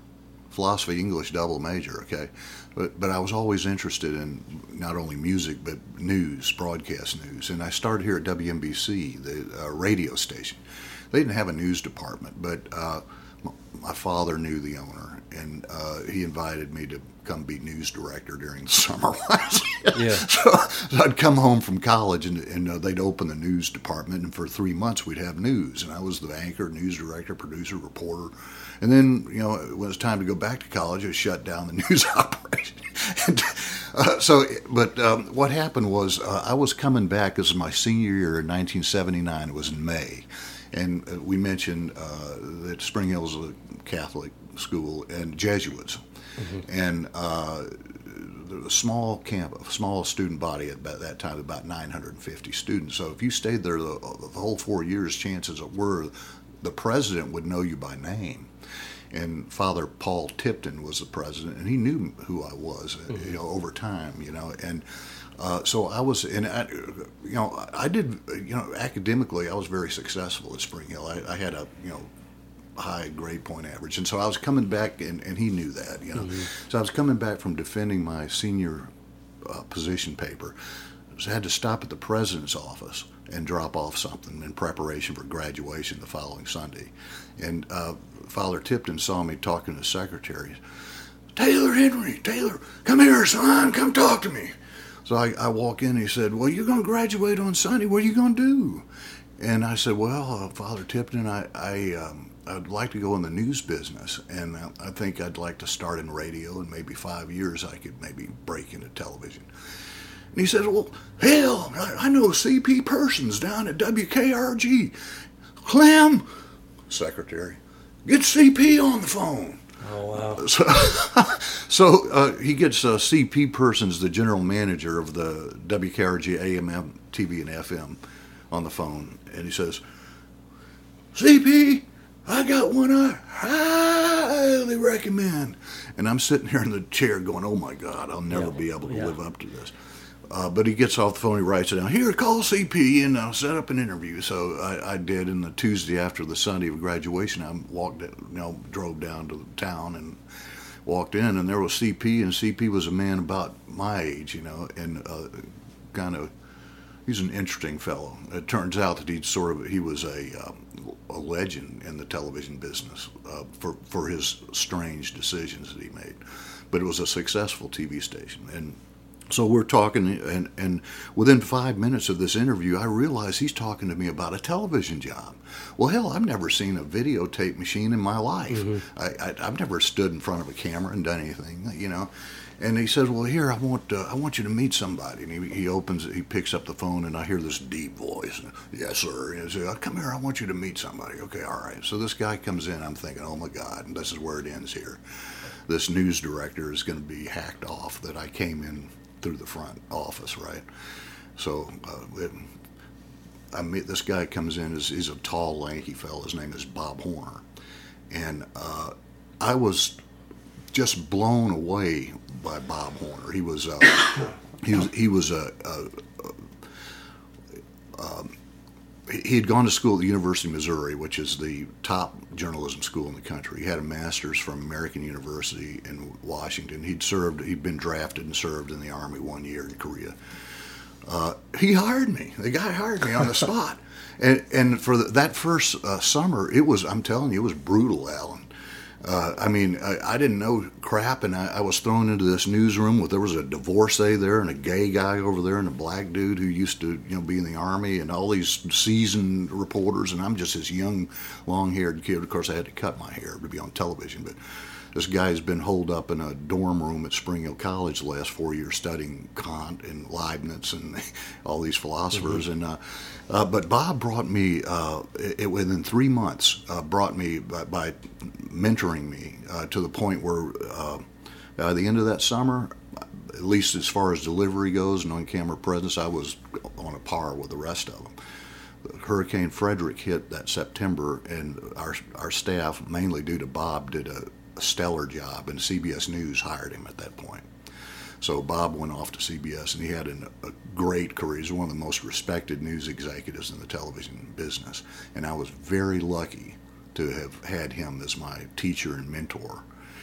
philosophy English double major. Okay, but but I was always interested in not only music but news, broadcast news, and I started here at WNBC, the uh, radio station. They didn't have a news department, but uh, my father knew the owner, and uh, he invited me to come be news director during the summer. yeah. So, so, I'd come home from college, and, and uh, they'd open the news department, and for three months we'd have news, and I was the anchor, news director, producer, reporter, and then you know when it was time to go back to college, I shut down the news operation. and, uh, so, but um, what happened was uh, I was coming back. This was my senior year in 1979. It was in May and uh, we mentioned uh, that Spring Hill is a Catholic school and Jesuits, mm-hmm. and uh, a small camp, a small student body at that time, about 950 students. So if you stayed there the, the whole four years, chances were the president would know you by name and Father Paul Tipton was the president, and he knew who I was, mm-hmm. you know, over time, you know, and uh, so I was, and I, you know, I did, you know, academically, I was very successful at Spring Hill. I, I had a, you know, high grade point average, and so I was coming back, and, and he knew that, you know. Mm-hmm. So I was coming back from defending my senior uh, position paper. So I had to stop at the president's office and drop off something in preparation for graduation the following Sunday. And uh, Father Tipton saw me talking to the secretary. Taylor Henry, Taylor, come here, son, come talk to me. So I, I walk in he said, Well, you're going to graduate on Sunday. What are you going to do? And I said, Well, uh, Father Tipton, I, I, um, I'd like to go in the news business. And I think I'd like to start in radio. In maybe five years, I could maybe break into television. And he says, Well, hell, I, I know CP Persons down at WKRG. Clem, secretary, get CP on the phone. Oh wow! So, so uh, he gets uh, CP Persons, the general manager of the WKRG AM, TV, and FM, on the phone, and he says, "CP, I got one I highly recommend." And I'm sitting here in the chair going, "Oh my God, I'll never yeah. be able to yeah. live up to this." Uh, but he gets off the phone, he writes it down. Here, call CP and I'll set up an interview. So I, I did. And the Tuesday after the Sunday of graduation, I walked, you know, drove down to the town and walked in, and there was CP, and CP was a man about my age, you know, and uh, kind of he's an interesting fellow. It turns out that he sort of he was a uh, a legend in the television business uh, for for his strange decisions that he made, but it was a successful TV station and So we're talking, and, and within five minutes of this interview, I realize he's talking to me about a television job. Well, hell, I've never seen a videotape machine in my life. I, I, I've never stood in front of a camera and done anything, you know. And he says, "Well, here, I want, uh, I want you to meet somebody." And he, he opens, he picks up the phone, and I hear this deep voice. Yes, sir. And he says, "Come here, I want you to meet somebody." Okay, all right. So this guy comes in. I'm thinking, "Oh my God, and this is where it ends here." This news director is going to be hacked off that I came in through the front office, right? So uh, it, I meet this guy comes in. He's, he's a tall, lanky fellow. His name is Bob Horner, and uh, I was just blown away by Bob Horner. He was uh, he was he was a, a, a um, he had gone to school at the University of Missouri, which is the top journalism school in the country. He had a master's from American University in Washington. He'd served, he'd been drafted and served in the Army one year in Korea. Uh, he hired me. The guy hired me on the spot. And, and for the, that first uh, summer, it was, I'm telling you, it was brutal, Alan. Uh, I mean, I, I, didn't know crap, and I, I, was thrown into this newsroom with there was a divorcee there, and a gay guy over there, and a black dude who used to, you know, be in the army, and all these seasoned reporters, and I'm just this young, long-haired kid. Of course, I had to cut my hair to be on television, but this guy's been holed up in a dorm room at Spring Hill College the last four years studying Kant and Leibniz and all these philosophers. Mm-hmm. And uh, uh, but Bob brought me uh, it, within three months. Uh, brought me by, by mentoring me uh, to the point where uh, by the end of that summer, at least as far as delivery goes and on-camera presence, I was on a par with the rest of them. Hurricane Frederic hit that September, and our our staff, mainly due to Bob, did a a stellar job, and CBS News hired him at that point. So Bob went off to CBS, and he had an, a great career. He's one of the most respected news executives in the television business, and I was very lucky to have had him as my teacher and mentor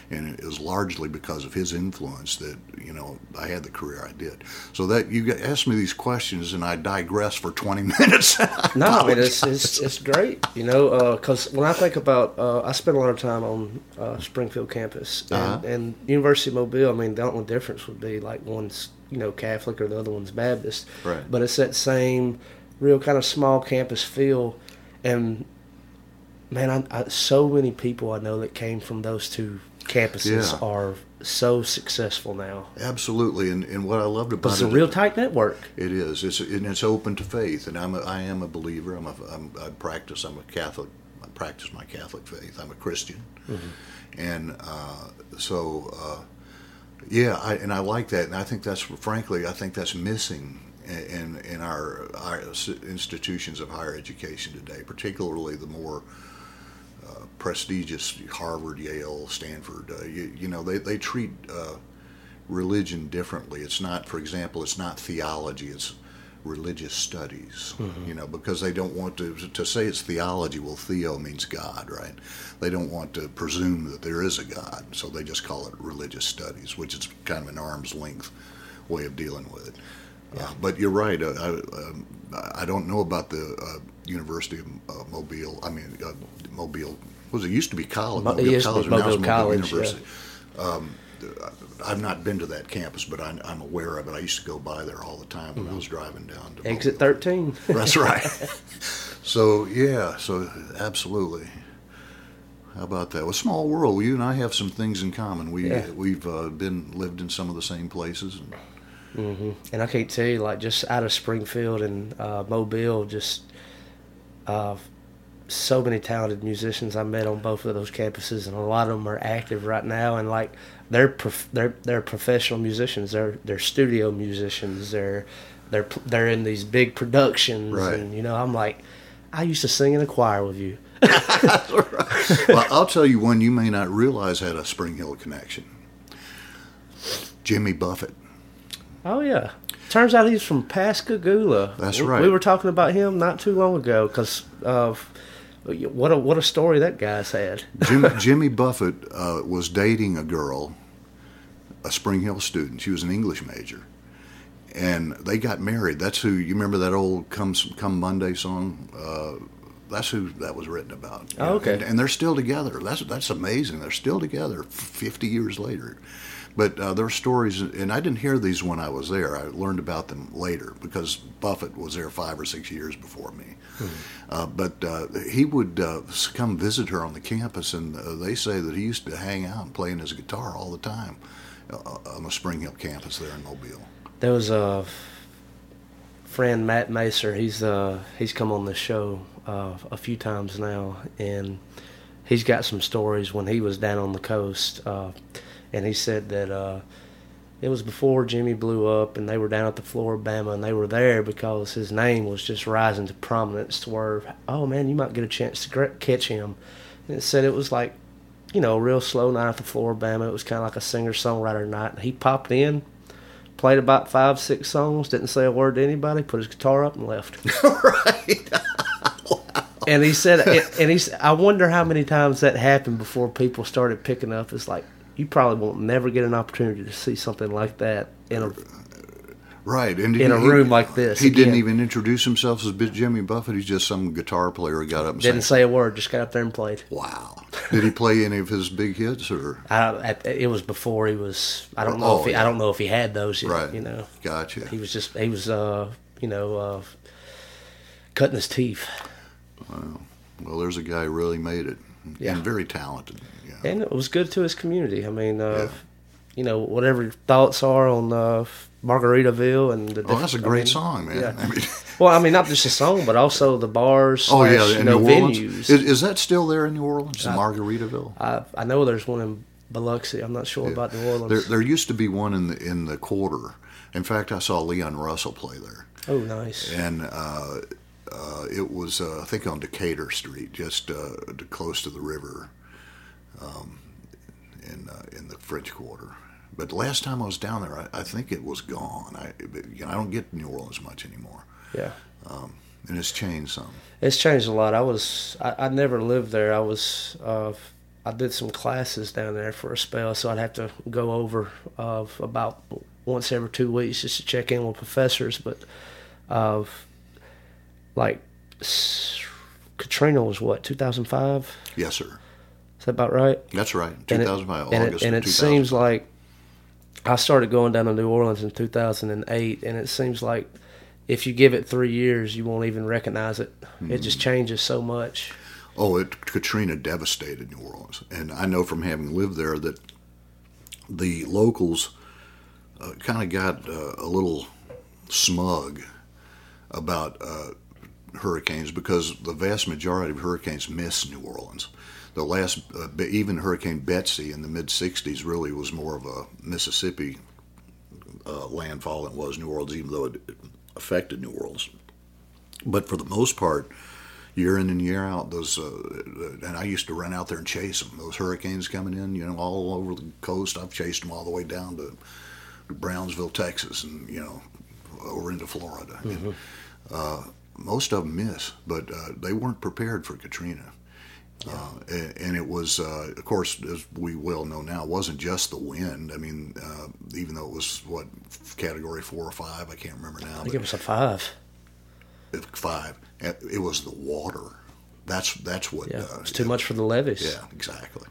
and it was largely because of his influence that you know I had the career I did. So that you asked me these questions, and I digress for twenty minutes. no, I mean it's, it's, it's great, you know, because uh, when I think about, uh, I spent a lot of time on uh, Spring Hill campus and, uh-huh. and, University of Mobile. I mean, the only difference would be like one's you know Catholic or the other one's Baptist, right? But it's that same real kind of small campus feel, and man, I, I, so many people I know that came from those two campuses yeah. are so successful now. Absolutely, and, and what I loved about it's it, a real tight network. It is. It's and it's open to faith, and I'm a, I am a believer. I'm a I'm, I practice. I'm a Catholic. I practice my Catholic faith. I'm a Christian, mm-hmm. and uh, so uh, yeah, I, and I like that, and I think that's frankly, I think that's missing in in our, our institutions of higher education today, particularly the more prestigious Harvard, Yale, Stanford. Uh, you, you, know, they, they treat uh, religion differently. It's not, for example, it's not theology, it's religious studies, mm-hmm. you know, because they don't want to, to say it's theology, well, theo means God, right? They don't want to presume that there is a God, so they just call it religious studies, which is kind of an arm's length way of dealing with it. Yeah. Uh, but you're right. Uh, I, um, I don't know about the uh, University of uh, Mobile. I mean, uh, Mobile was it used to be college? Mobile it College, Mobile, Mobile College, University. Yeah. Um, I've not been to that campus, but I, am aware of it. I used to go by there all the time when mm-hmm. I was driving down to exit Mobile. 13. That's right. so yeah, so absolutely. How about that? Well, small world. You and I have some things in common. We yeah. we've uh, been lived in some of the same places. And, mm-hmm. and I can't tell you, like just out of Spring Hill and uh, Mobile, just uh, so many talented musicians I met on both of those campuses, and a lot of them are active right now. And like they're prof- they're they're professional musicians. They're they're studio musicians. They're they're they're in these big productions. Right. And you know, I'm like, I used to sing in a choir with you. well, I'll tell you one you may not realize had a Spring Hill connection. Jimmy Buffett. Oh yeah. Turns out he's from Pascagoula. That's right. We were talking about him not too long ago because of what a what a story that guy's had. Jimmy, Jimmy Buffett uh, was dating a girl, a Spring Hill student. She was an English major, and they got married. That's who you remember that old "Come Come Monday" song. Uh, that's who that was written about. Oh, okay. And, and they're still together. That's that's amazing. They're still together 50 years later. But uh, there are stories, and I didn't hear these when I was there. I learned about them later because Buffett was there five or six years before me. Uh, but uh, he would uh, come visit her on the campus, and uh, they say that he used to hang out playing his guitar all the time uh, on the Spring Hill campus there in Mobile. There was a friend Matt Macer. He's uh he's come on the show uh, a few times now, and he's got some stories when he was down on the coast. Uh, and he said that uh, it was before Jimmy blew up, and they were down at the Flora-Bama, and they were there because his name was just rising to prominence to where, oh man, you might get a chance to catch him. And it said it was like, you know, a real slow night at the Flora-Bama. It was kind of like a singer songwriter night. He popped in, played about five, six songs, didn't say a word to anybody, put his guitar up, and left. right. And he said, and he, said, I wonder how many times that happened before people started picking up. It's like you probably won't never get an opportunity to see something like that in a Right, and in a he- room like this. He didn't even introduce himself as Jimmy Buffett. He's just some guitar player who got up and didn't sang. say a word. Just got up there and played. Wow. Did he play any of his big hits or? I, it was before he was. I don't know Oh, if he, yeah. I don't know if he had those yet. Right. You know, Gotcha. he was just he was uh you know uh cutting his teeth. Wow. Well, there's a guy who really made it. Yeah. And very talented. Yeah. and it was good to his community. I mean, uh, Yeah. you know, whatever your thoughts are on uh, Margaritaville and the. Oh, that's a great I mean, song, man. yeah. I mean, Well, I mean, not just the song, but also the bars. oh yeah, slash, in you know, New Orleans. venues. Is, is that still there in New Orleans, in Margaritaville? I I know there's one in Biloxi. I'm not sure about New Orleans. There, there used to be one in the in the quarter. In fact, I saw Leon Russell play there, oh, nice. and uh, uh, it was uh, I think on Decatur Street, just uh, close to the river, um, in uh, in the French Quarter. But last time I was down there, I, I think it was gone. I you know, I don't get New Orleans much anymore, Yeah. Um, and it's changed some. It's changed a lot. I was I, I never lived there. I was uh, I did some classes down there for a spell, so I'd have to go over uh, about once every two weeks just to check in with professors. But uh, like Katrina was what 2005. Yes, sir. Is that about right? That's right. And it- 2005, and August it, and it seems like I started going down to New Orleans in 2008, and it seems like if you give it three years, you won't even recognize it. It just Mm-hmm. changes so much. Oh, it, Katrina devastated New Orleans, and I know from having lived there that the locals uh, kind of got uh, a little smug about uh, hurricanes because the vast majority of hurricanes miss New Orleans. The last, uh, even Hurricane Betsy in the mid '60s, really was more of a Mississippi uh, landfall than it was New Orleans, even though it affected New Orleans. But for the most part, year in and year out, those uh, and I used to run out there and chase them. Those hurricanes coming in, you know, all over the coast. I've chased them all the way down to Brownsville, Texas, and you know, over into Florida. And, uh, most of them miss, but uh, they weren't prepared for Katrina. Uh, and, and it was, uh, of course, as we well know now, wasn't just the wind. I mean, uh, even though it was what category four or five, I can't remember now. I but- think it was a five. five. It it was the water. That's that's what. Yeah, uh, it's too much for the levees. Yeah, exactly.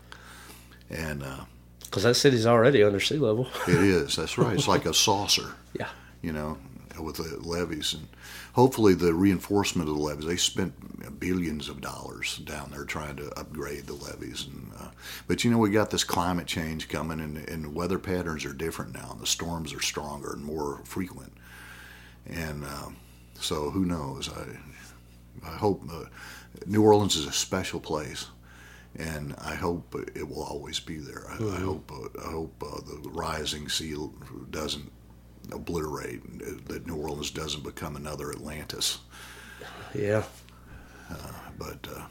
And uh, because that city's already under sea level. it is. That's right. It's like a saucer. yeah, You know, with the levees and hopefully the reinforcement of the levees. They spent billions of dollars down there trying to upgrade the levees. And uh, but you know we got this climate change coming, and, and the weather patterns are different now. and The storms are stronger and more frequent. And um, so who knows? I I hope uh, New Orleans is a special place, and I hope it will always be there. I, I hope uh, I hope uh, the rising sea doesn't obliterate that New Orleans doesn't become another Atlantis. yeah. But uh,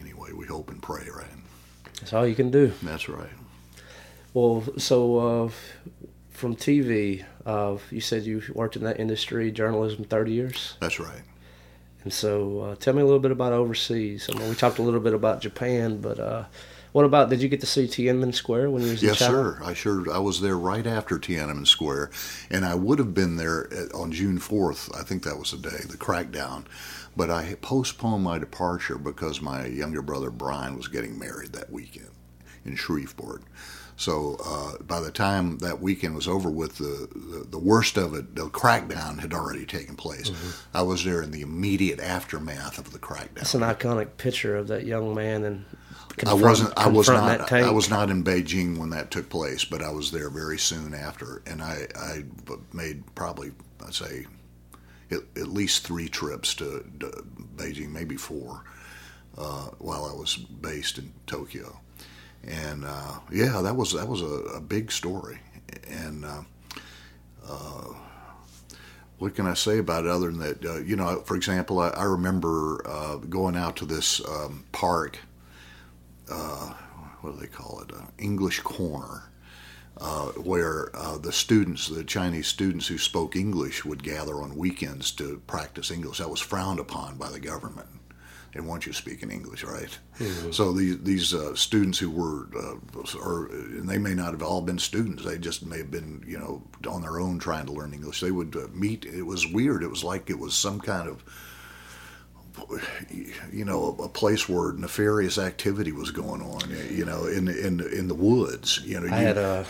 anyway, we hope and pray, right? That's all you can do. That's right. Well, so uh, from TV, uh, you said you worked in that industry, journalism, thirty years. That's right. And so, uh, tell me a little bit about overseas. I mean, we talked a little bit about Japan, but uh, What about? Did you get to see Tiananmen Square when you was in Yes, sir. I sure I was there right after Tiananmen Square, and I would have been there at- on June fourth. I think that was the day the crackdown, but I postponed my departure because my younger brother Brian was getting married that weekend in Shreveport. So uh, by the time that weekend was over with, the, the the worst of it, the crackdown had already taken place. Mm-hmm. I was there in the immediate aftermath of the crackdown. It's an iconic picture of that young man and. I wasn't. I was not. I was not in Beijing when that took place, but I was there very soon after, and I, I made probably I'd say at, at least three trips to, to Beijing, maybe four, uh, while I was based in Tokyo, and uh, yeah, that was that was a, a big story, and. Uh, uh, what can I say about it other than that? Uh, you know, for example, I, I remember uh, going out to this um, park uh, what do they call it? Uh, English Corner, uh, where uh, the students, the Chinese students who spoke English, would gather on weekends to practice English. That was frowned upon by the government. They want you speaking English, right? So these these uh, students who were, uh, or and they may not have all been students. They just may have been, you know, on their own trying to learn English. They would uh, meet. It was weird. It was like it was some kind of you know, a, a place where nefarious activity was going on. You know, in in in the woods. You know, I you, had uh,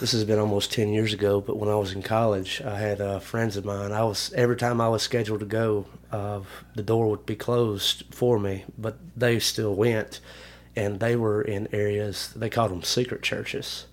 this has been almost ten years ago, but when I was in college, I had uh, friends of mine. I was every time I was scheduled to go, uh, the door would be closed for me, but they still went, and they were in areas they called them secret churches,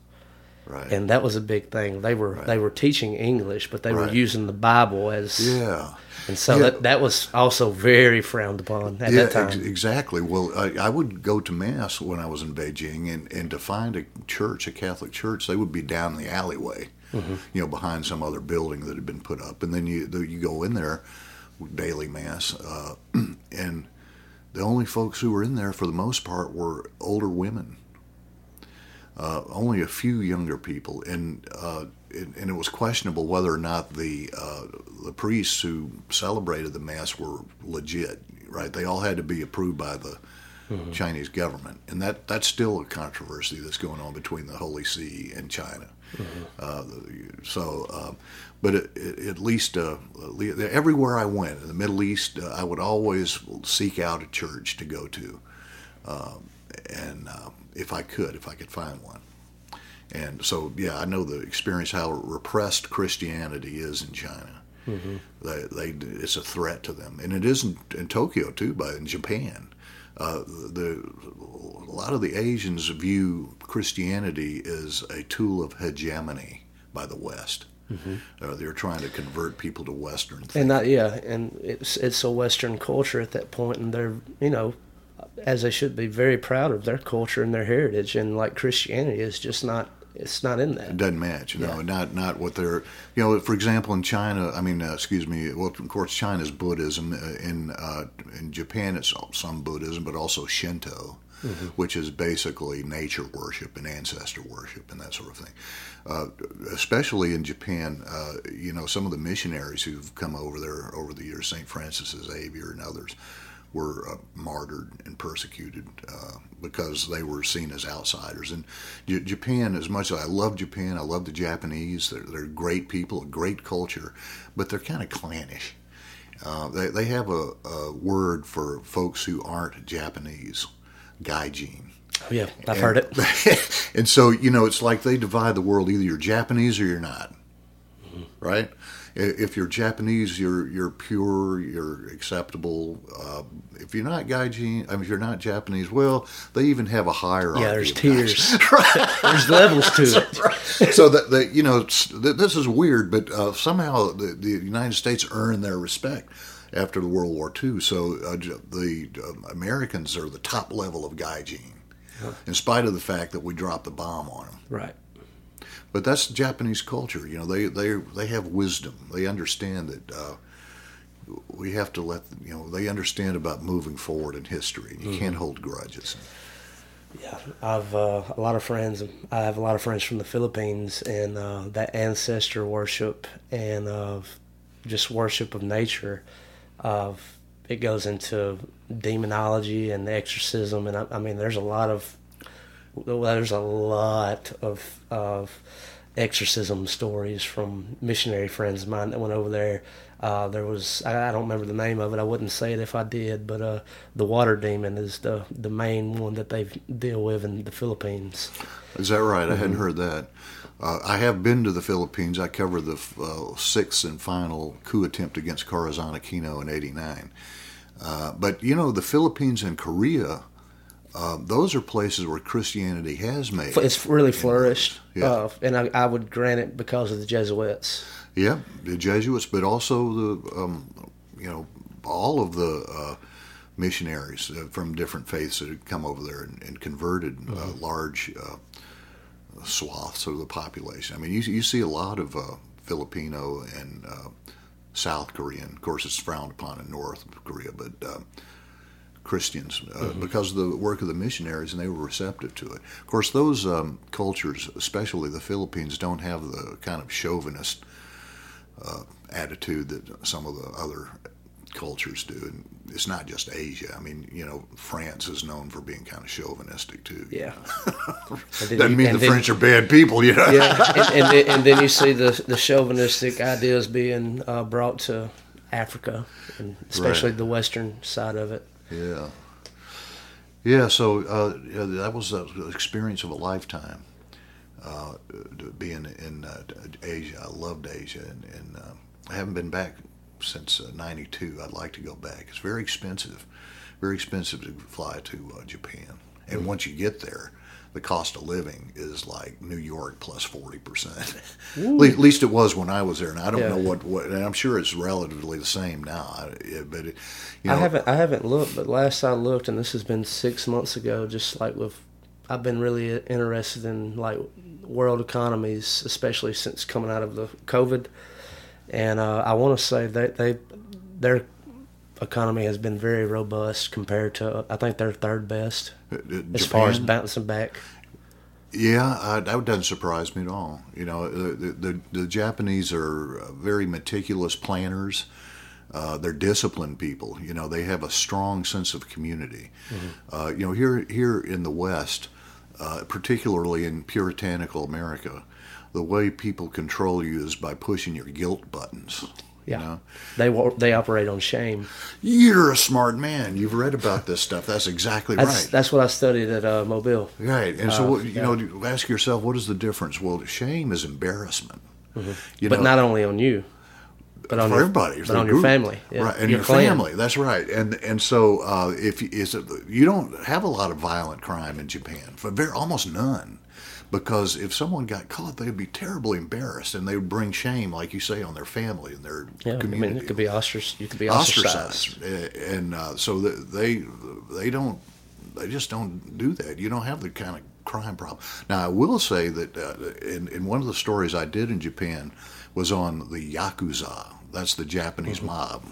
right. and that was a big thing. They were they were teaching English, but they were using the Bible as yeah. and so Yeah. that that was also very frowned upon at that time. ex- exactly. Well, I, I would go to mass when I was in Beijing, and, and to find a church, a Catholic church, they would be down the alleyway, Mm-hmm. you know, behind some other building that had been put up, and then you you go in there, daily mass, uh, and the only folks who were in there for the most part were older women. Uh, only a few younger people, and uh, and, and it was questionable whether or not the uh, the priests who celebrated the mass were legit. Right? They all had to be approved by the Chinese government, and that that's still a controversy that's going on between the Holy See and China. Uh, the- so, uh, but it, it, at least uh, everywhere I went in the Middle East, uh, I would always seek out a church to go to, um, and uh, if I could, if I could find one. And so, yeah, I know the experience how repressed Christianity is in China. They, they, it's a threat to them, and it isn't in Tokyo too, but in Japan. Uh, the a lot of the Asians view Christianity as a tool of hegemony by the West. Uh, they're trying to convert people to Western thinking. And not yeah, and it's it's a Western culture at that point, and they're you know, as they should be, very proud of their culture and their heritage, and like Christianity is just not it's not in that. It doesn't match, no, Yeah. not not what they're, you know. For example, in China, I mean, uh, excuse me. Well, of course, China's Buddhism. Uh, in uh, in Japan, it's some Buddhism, but also Shinto, which is basically nature worship and ancestor worship and that sort of thing. Uh, especially in Japan, uh, you know, some of the missionaries who've come over there over the years, Saint Francis Xavier and others, were uh, martyred and persecuted uh, because they were seen as outsiders. And J- Japan, as much as I love Japan, I love the Japanese. They're, they're great people, a great culture, but they're kind of clannish. Uh, they, they have a, a word for folks who aren't Japanese, gaijin. Oh, yeah, I've heard it. and so, you know, it's like they divide the world either you're Japanese or you're not. Right? If you're Japanese, you're you're pure, you're acceptable. Uh, if you're not gaijin, I mean, if you're not Japanese, well, they even have a hierarchy. Yeah, there's tiers. gaijin. There's levels to it. so that the you know this is weird, but uh, somehow the, the United States earned their respect after the World War II. So uh, the uh, Americans are the top level of gaijin, in spite of the fact that we dropped the bomb on them. Right. But that's Japanese culture. You know, they they they have wisdom. They understand that. Uh, we have to let you know. They understand about moving forward in history. You can't hold grudges. Yeah, I've uh, a lot of friends. I have a lot of friends from the Philippines, and uh, that ancestor worship and uh, just worship of nature. Uh, it goes into demonology and exorcism, and I, I mean, there's a lot of there's a lot of of exorcism stories from missionary friends of mine that went over there. Uh, there was I, I don't remember the name of it. I wouldn't say it if I did, but uh, the water demon is the the main one that they deal with in the Philippines. Is that right? I hadn't heard that. Uh, I have been to the Philippines. I covered the uh, sixth and final coup attempt against Corazon Aquino in '89. Uh, but you know, the Philippines and Korea, uh, those are places where Christianity has made. It's really flourished, Yeah. uh, and I, I would grant it because of the Jesuits. Yeah, the Jesuits, but also the um, you know all of the uh, missionaries uh, from different faiths that had come over there and, and converted uh, large uh, swaths of the population. I mean, you, you see a lot of uh, Filipino and uh, South Korean. Of course, it's frowned upon in North Korea, but Christians uh, because of the work of the missionaries, and they were receptive to it. Of course, those um, cultures, especially the Philippines, don't have the kind of chauvinist uh, attitude that some of the other cultures do. And it's not just Asia. I mean, you know, France is known for being kind of chauvinistic too. Yeah, Doesn't you- mean the then- French are bad people, you know. yeah, and, and, then, and then you see the the chauvinistic ideas being uh, brought to Africa, and especially Right. the western side of it. Yeah. Yeah, so uh, yeah, that was the experience of a lifetime. Uh, being in uh, Asia, I loved Asia, and, and uh, I haven't been back since '92. I'd like to go back. It's very expensive, very expensive to fly to uh, Japan, and once you get there, the cost of living is like New York plus plus forty percent. At least it was when I was there, and I don't Yeah. know what, what. And I'm sure it's relatively the same now. I- it- But it, you know, I haven't I haven't looked, but last I looked, and this has been six months ago. Just like with, I've been really interested in like world economies, especially since coming out of the COVID, and uh, I want to say that they their economy has been very robust compared to I think they're third best as far as bouncing back. Yeah, uh, that doesn't surprise me at all. You know, the the, the Japanese are uh, very meticulous planners. Uh, they're disciplined people. You know, they have a strong sense of community. Uh, you know, here here in the West, uh, particularly in puritanical America, the way people control you is by pushing your guilt buttons. Yeah, You know? they they operate on shame. You're a smart man. You've read about this stuff. That's exactly That's right. that's what I studied at uh, Mobile. Right, and so Uh, what, you yeah. know, ask yourself, what is the difference? Well, shame is embarrassment. You Mm-hmm. but know, not only on you, but on for your, everybody, but on your family, yeah, right? And your your, family. That's right. And and so uh, if you- is it, you don't have a lot of violent crime in Japan, for very almost none, because if someone got caught, they'd be terribly embarrassed, and they would bring shame, like you say, on their family and their Yeah, I mean, it could be ostracized. You could be ostracized. ostracized, and uh, so they they don't they just don't do that. You don't have the kind of crime problem. Now I will say that uh, in in one of the stories I did in Japan was on the yakuza. That's the Japanese mob,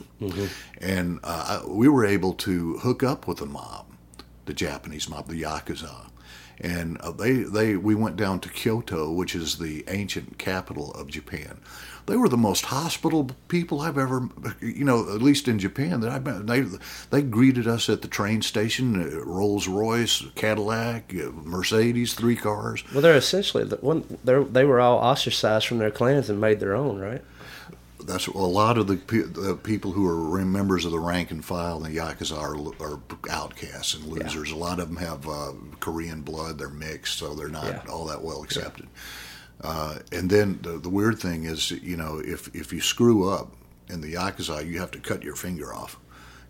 and uh, we were able to hook up with the mob, the Japanese mob, the yakuza. And uh, they, they, we went down to Kyoto, which is the ancient capital of Japan. They were the most hospitable people I've ever, you know, at least in Japan that I've been. They, they greeted us at the train station, uh, Rolls Royce, Cadillac, uh, Mercedes, three cars. Well, they're essentially the one. They they were all ostracized from their clans and made their own, right? That's a lot of the, pe- the people who are members of the rank and file in the Yakuza are, are outcasts and losers. A lot of them have uh, Korean blood, they're mixed, so they're not Yeah. all that well accepted. Uh, and then the, the weird thing is, you know, if, if you screw up in the Yakuza, you have to cut your finger off.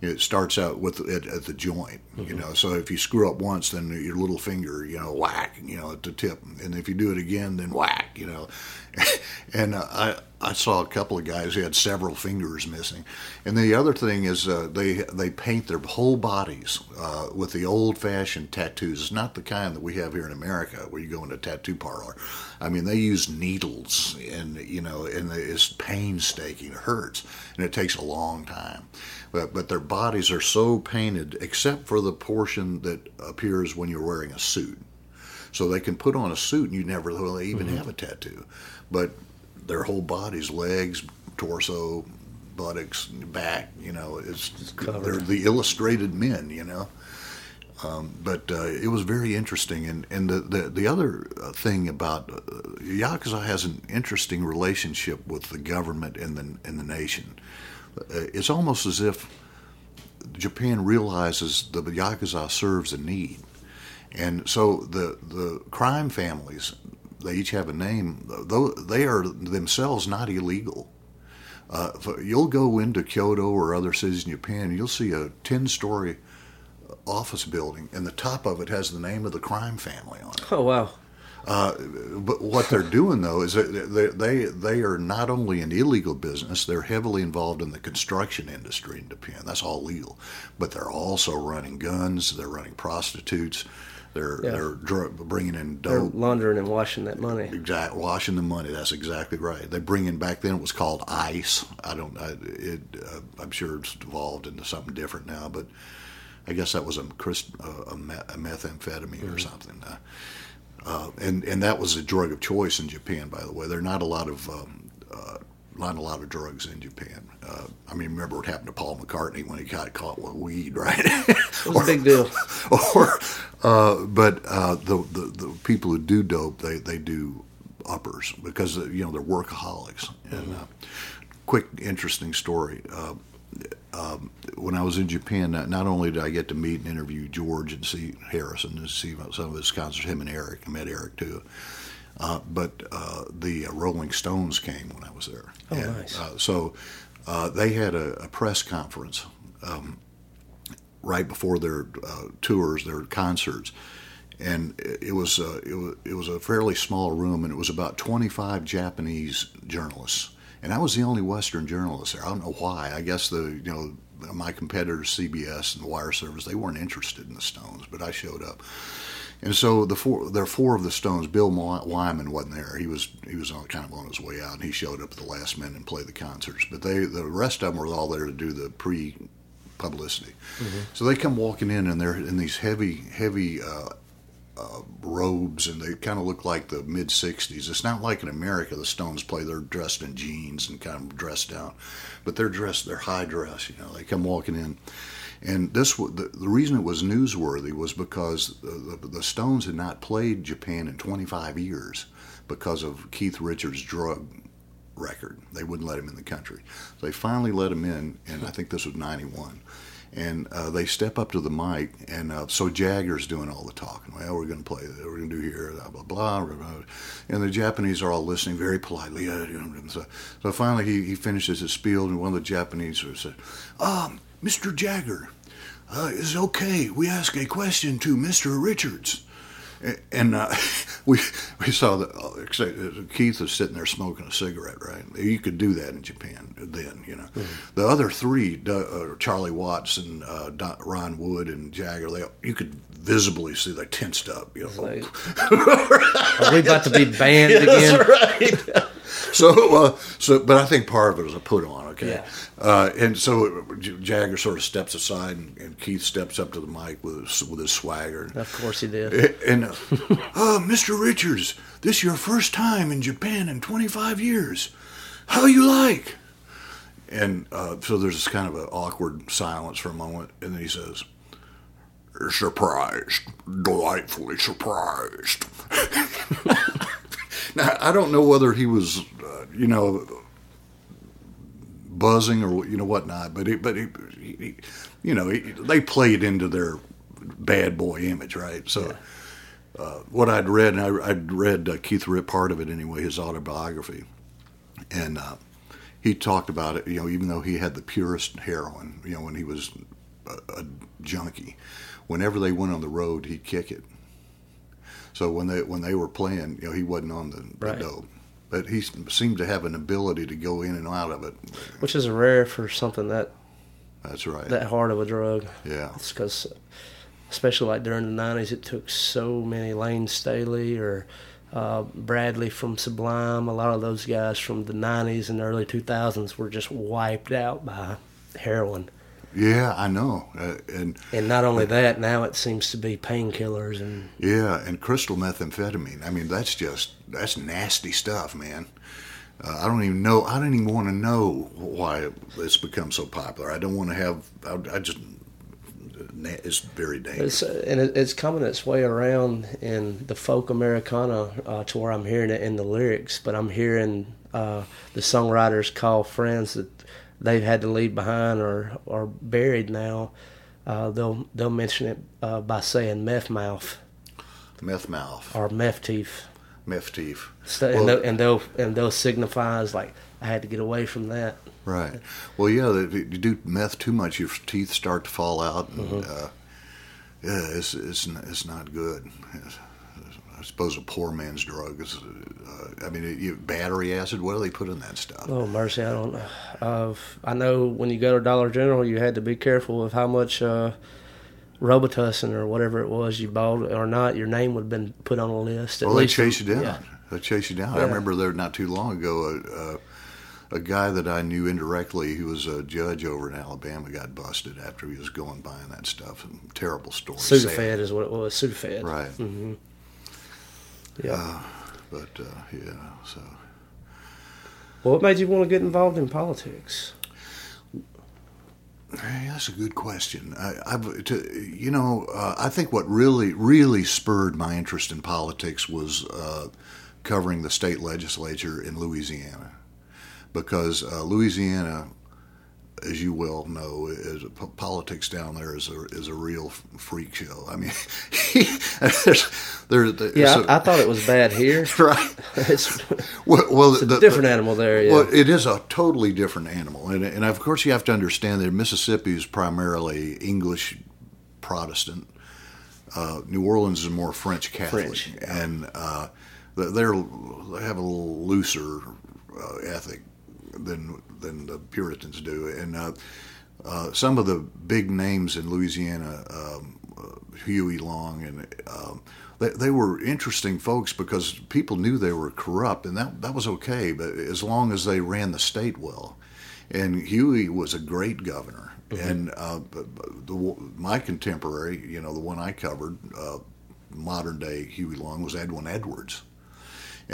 It starts out with at, at the joint, you know. So if you screw up once, then your little finger, you know, whack, you know, at the tip, and if you do it again, then whack, you know. and uh, I I saw a couple of guys who had several fingers missing. And the other thing is uh, they they paint their whole bodies uh, with the old fashioned tattoos. It's not the kind that we have here in America where you go into a tattoo parlor. I mean, they use needles and you know, and it's painstaking. It hurts, and it takes a long time. But but their bodies are so painted, except for the portion that appears when you're wearing a suit. So they can put on a suit and you never really even have a tattoo. But their whole bodies, legs, torso, buttocks, back, you know, it's they're the illustrated men, you know. Um, but uh, it was very interesting, and and the the, the other uh, thing about uh, Yakuza has an interesting relationship with the government and the and the nation. Uh, it's almost as if Japan realizes the Yakuza serves a need. And so the, the crime families, they each have a name, though they are themselves not illegal. Uh, you'll go into Kyoto or other cities in Japan, you'll see a 10 story office building, and the top of it has the name of the crime family on it. Oh, wow. Uh, but what they're doing though is they, they they are not only an illegal business; they're heavily involved in the construction industry in Japan. That's all legal, but they're also running guns. They're running prostitutes. They're yeah. they're dr- bringing in dope. They're laundering and washing that money. Exactly, washing the money. That's exactly right. They bring in back then it was called ice. I don't. I, it. Uh, I'm sure it's evolved into something different now, but I guess that was a, a, a methamphetamine mm-hmm. or something. Uh, uh, and and that was a drug of choice in Japan. By the way, there are not a lot of um, uh, not a lot of drugs in Japan. Uh, I mean, remember what happened to Paul McCartney when he got caught with weed, right? it was or, a big deal. Or, uh, but uh, the, the, the people who do dope, they they do uppers because you know they're workaholics. And mm-hmm. quick, interesting story um, when I was in Japan, not only did I get to meet and interview George and see Harrison and see some of his concerts, him and Eric, I met Eric too. Uh, but uh, the Rolling Stones came when I was there. Oh, and, nice. Uh, so uh, they had a, a press conference um, right before their uh, tours, their concerts. And it was, uh, it was it was a fairly small room, and it was about 25 Japanese journalists and I was the only Western journalist there. I don't know why. I guess the you know my competitors, CBS and the Wire Service, they weren't interested in the Stones, but I showed up. And so the four, there are four of the Stones. Bill Wyman wasn't there. He was he was on, kind of on his way out, and he showed up at the last minute and played the concerts. But they the rest of them were all there to do the pre publicity. Mm-hmm. So they come walking in, and they're in these heavy heavy uh, uh, robes and they kind of look like the mid 60s. It's not like in America the Stones play, they're dressed in jeans and kind of dressed down, but they're dressed, they're high dress, you know, they come walking in. And this, the, the reason it was newsworthy was because the, the, the Stones had not played Japan in 25 years because of Keith Richards' drug record. They wouldn't let him in the country. They finally let him in, and I think this was 91 and uh, they step up to the mic, and uh, so Jagger's doing all the talking. Well, we're going to play, we're going to do here, blah blah blah, and the Japanese are all listening very politely. So, so finally, he, he finishes his spiel, and one of the Japanese said, "Um, Mr. Jagger, uh, is okay. We ask a question to Mr. Richards." and uh, we we saw that uh, Keith was sitting there smoking a cigarette. Right, you could do that in Japan then. You know, mm-hmm. the other three, uh, Charlie Watts and uh, Ron Wood and Jagger, they you could visibly see they tensed up. You know, like, are we about to be banned again? right. so, uh, so, but I think part of it was a put on. Okay, yeah. uh, and so Jagger sort of steps aside, and, and, Keith steps up to the mic with his, with his swagger. Of course, he did. And, uh, oh, Mr. Richards, this your first time in Japan in 25 years. How you like? And uh, so there's this kind of an awkward silence for a moment, and then he says, "Surprised, delightfully surprised." now I don't know whether he was, uh, you know buzzing or you know whatnot. But he, but he, he you know, he, they played into their bad boy image, right? So. Yeah. Uh, what I'd read, and I, would read uh, Keith Ripp part of it anyway, his autobiography, and uh, he talked about it. You know, even though he had the purest heroin, you know, when he was a, a junkie, whenever they went on the road, he'd kick it. So when they when they were playing, you know, he wasn't on the, right. the dope but he seemed to have an ability to go in and out of it, which is rare for something that. That's right. That hard of a drug. Yeah. It's because, especially like during the '90s, it took so many Layne Staley or uh, Bradley from Sublime. A lot of those guys from the '90s and early 2000s were just wiped out by heroin. Yeah, I know, uh, and and not only that, now it seems to be painkillers and yeah, and crystal methamphetamine. I mean, that's just that's nasty stuff, man. Uh, I don't even know. I don't even want to know why it's become so popular. I don't want to have. I, I just it's very dangerous. It's, and it's coming its way around in the folk Americana uh, to where I'm hearing it in the lyrics, but I'm hearing uh, the songwriters call friends that they've had to leave behind or are buried now. Uh, they'll they'll mention it uh, by saying meth mouth, meth mouth, or meth teeth, meth teeth, so, well, and, they'll, and they'll and they'll signify as like I had to get away from that. Right. Well, yeah, if you do meth too much, your teeth start to fall out. And, mm-hmm. uh, yeah, it's, it's, it's not good. It's, suppose a poor man's drug is. Uh, I mean, you, battery acid. What do they put in that stuff? Oh mercy, I don't know. Uh, I know when you go to Dollar General, you had to be careful of how much uh, Robitussin or whatever it was you bought or not. Your name would have been put on a list. At well, least they chase you down. Yeah. They chase you down. Yeah. I remember there not too long ago. Uh, a guy that I knew indirectly, who was a judge over in Alabama, got busted after he was going buying that stuff. And terrible story. Sudafed is what it was. Sudafed. Right. Mm-hmm. Yeah. Uh, but uh, yeah, so. Well, what made you want to get involved in politics? Hey, that's a good question. I, I've, to, you know, uh, I think what really, really spurred my interest in politics was uh, covering the state legislature in Louisiana because uh, Louisiana, as you well know, is politics down there is a is a real freak show. I mean, there's, there's, yeah, a, I, I thought it was bad here. Right. it's well, well it's a the, different the, animal there. Yeah. Well, it is a totally different animal, and and of course you have to understand that Mississippi is primarily English Protestant. Uh, New Orleans is more French Catholic, French, yeah. and uh, they're they have a little looser uh, ethic than than the Puritans do. And uh, uh, some of the big names in Louisiana, um, uh, Huey Long, and um, they, they were interesting folks because people knew they were corrupt, and that that was okay, but as long as they ran the state well. And Huey was a great governor. Mm-hmm. And uh, the, my contemporary, you know, the one I covered, uh, modern day Huey Long, was Edwin Edwards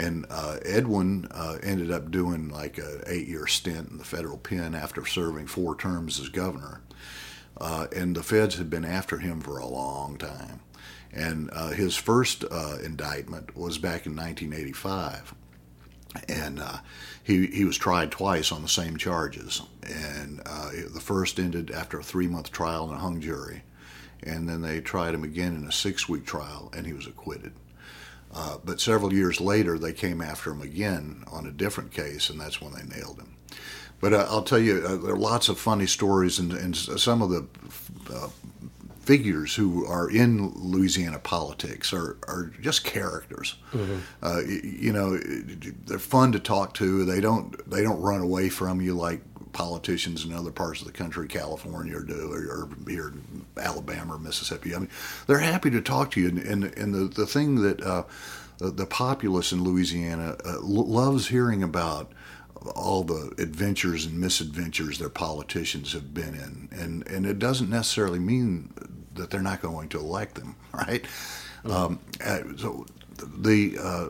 and uh, Edwin uh, ended up doing like an eight year stint in the federal pen after serving four terms as governor. Uh, and the feds had been after him for a long time. And uh, his first uh, indictment was back in 1985. And uh, he, he was tried twice on the same charges. And the first ended after a three month trial and a hung jury. And then they tried him again in a six week trial, and he was acquitted. Uh, but several years later, they came after him again on a different case, and that's when they nailed him. But uh, I'll tell you, uh, there are lots of funny stories, and, and some of the uh, figures who are in Louisiana politics are, are just characters. Mm-hmm. Uh, you, you know, they're fun to talk to. They don't they don't run away from you like politicians in other parts of the country, California, do, or, or here in Alabama or Mississippi. I mean, they're happy to talk to you. And, and, and the, the thing that uh, the, the, populace in Louisiana uh, loves hearing about all the adventures and misadventures their politicians have been in. And, and it doesn't necessarily mean that they're not going to elect them, right? Mm-hmm. Um, uh, so the uh,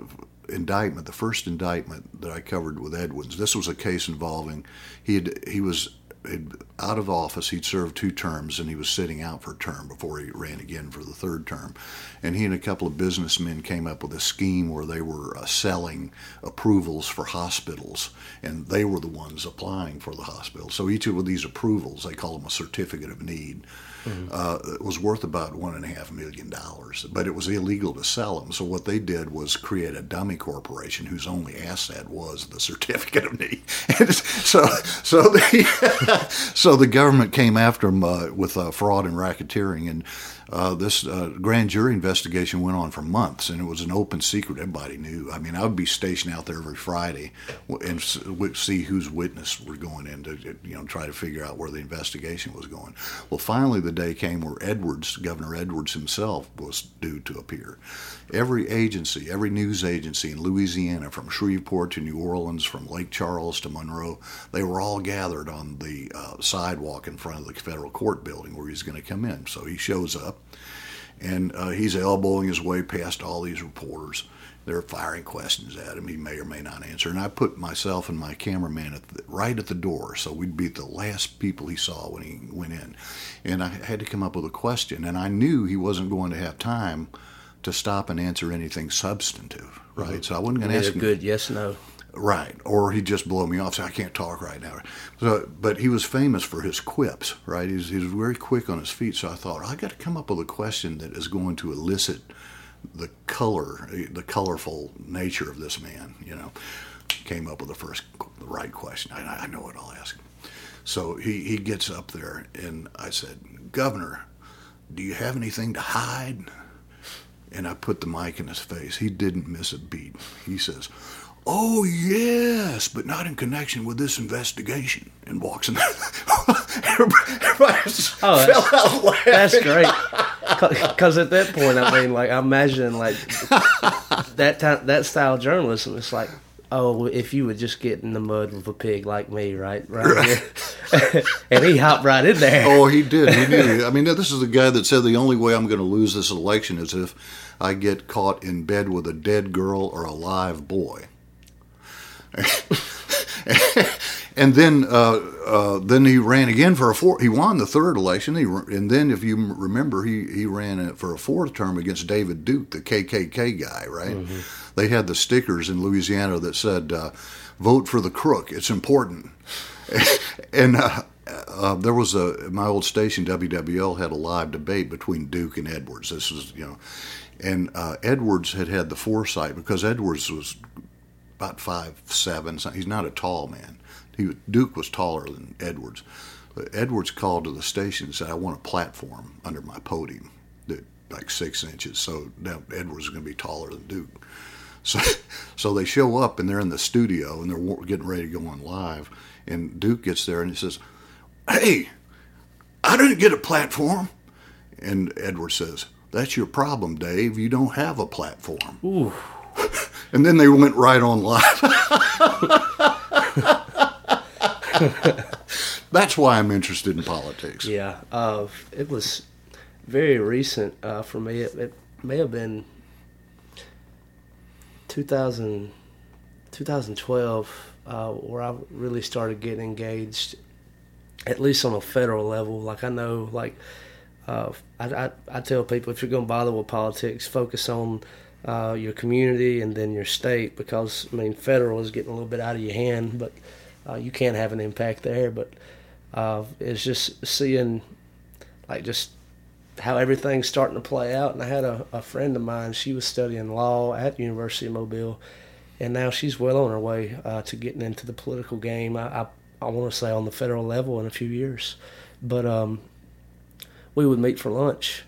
indictment, the first indictment that I covered with Edwards, this was a case involving he had he was out of office. He'd served two terms and he was sitting out for a term before he ran again for the third term. And he and a couple of businessmen came up with a scheme where they were uh, selling approvals for hospitals, and they were the ones applying for the hospital. So each of these approvals, they call them a certificate of need mm-hmm. uh, was worth about one and a half million dollars, but it was illegal to sell them. So what they did was create a dummy corporation whose only asset was the certificate of need. so, so the so the government came after them uh, with uh, fraud and racketeering, and uh, this uh, grand jury investigation went on for months, and it was an open secret. Everybody knew. I mean, I would be stationed out there every Friday and see whose witness were going in to, you know, try to figure out where the investigation was going. Well, finally, the day came where Edwards, Governor Edwards himself, was due to appear. Every agency, every news agency in Louisiana, from Shreveport to New Orleans, from Lake Charles to Monroe, they were all gathered on the uh, sidewalk in front of the federal court building where he's going to come in. So he shows up and uh, he's elbowing his way past all these reporters. they're firing questions at him. He may or may not answer. And I put myself and my cameraman at the, right at the door, so we'd be the last people he saw when he went in. And I had to come up with a question, and I knew he wasn't going to have time to stop and answer anything substantive, right? Mm-hmm. So I wasn't going to ask him. good yes no. Right, or he'd just blow me off, say I can't talk right now. So, but he was famous for his quips, right? He's he was very quick on his feet. So I thought I got to come up with a question that is going to elicit the color, the colorful nature of this man. You know, came up with the first, the right question. I, I know what I'll ask him. So he he gets up there, and I said, Governor, do you have anything to hide? And I put the mic in his face. He didn't miss a beat. He says, Oh, yes, but not in connection with this investigation. And walks in there. Everybody oh, fell out laughing. That's great. Because at that point, I mean, like, I imagine, like, that time, that style journalism, it's like, oh, if you would just get in the mud with a pig like me, right? Right. right. and he hopped right in there. Oh, he did. He knew. I mean, this is the guy that said the only way I'm going to lose this election is if I get caught in bed with a dead girl or a live boy. and then uh, uh, then he ran again for a fourth. He won the third election. He, and then, if you remember, he he ran for a fourth term against David Duke, the KKK guy. Right? Mm-hmm. They had the stickers in Louisiana that said, uh, "Vote for the crook. It's important." and uh, uh, there was a my old station WWL had a live debate between Duke and Edwards. This was you know, and uh, Edwards had had the foresight because Edwards was about five seven. He's not a tall man. He Duke was taller than Edwards. But Edwards called to the station and said, "I want a platform under my podium, that like six inches. So now Edwards is going to be taller than Duke." So, so they show up and they're in the studio and they're getting ready to go on live. And Duke gets there and he says, "Hey, I didn't get a platform." And Edwards says, "That's your problem, Dave. You don't have a platform." Ooh. and then they went right on live. That's why I'm interested in politics. Yeah, uh, it was very recent uh, for me. It, it, may have been 2000, 2012 uh, where I really started getting engaged, at least on a federal level. Like I know, like uh, I, I, I tell people, if you're going to bother with politics, focus on uh, your community and then your state because I mean federal is getting a little bit out of your hand, but uh, you can't have an impact there. But uh, it's just seeing like just how everything's starting to play out. And I had a, a friend of mine; she was studying law at the University of Mobile, and now she's well on her way uh, to getting into the political game. I I, I want to say on the federal level in a few years, but um, we would meet for lunch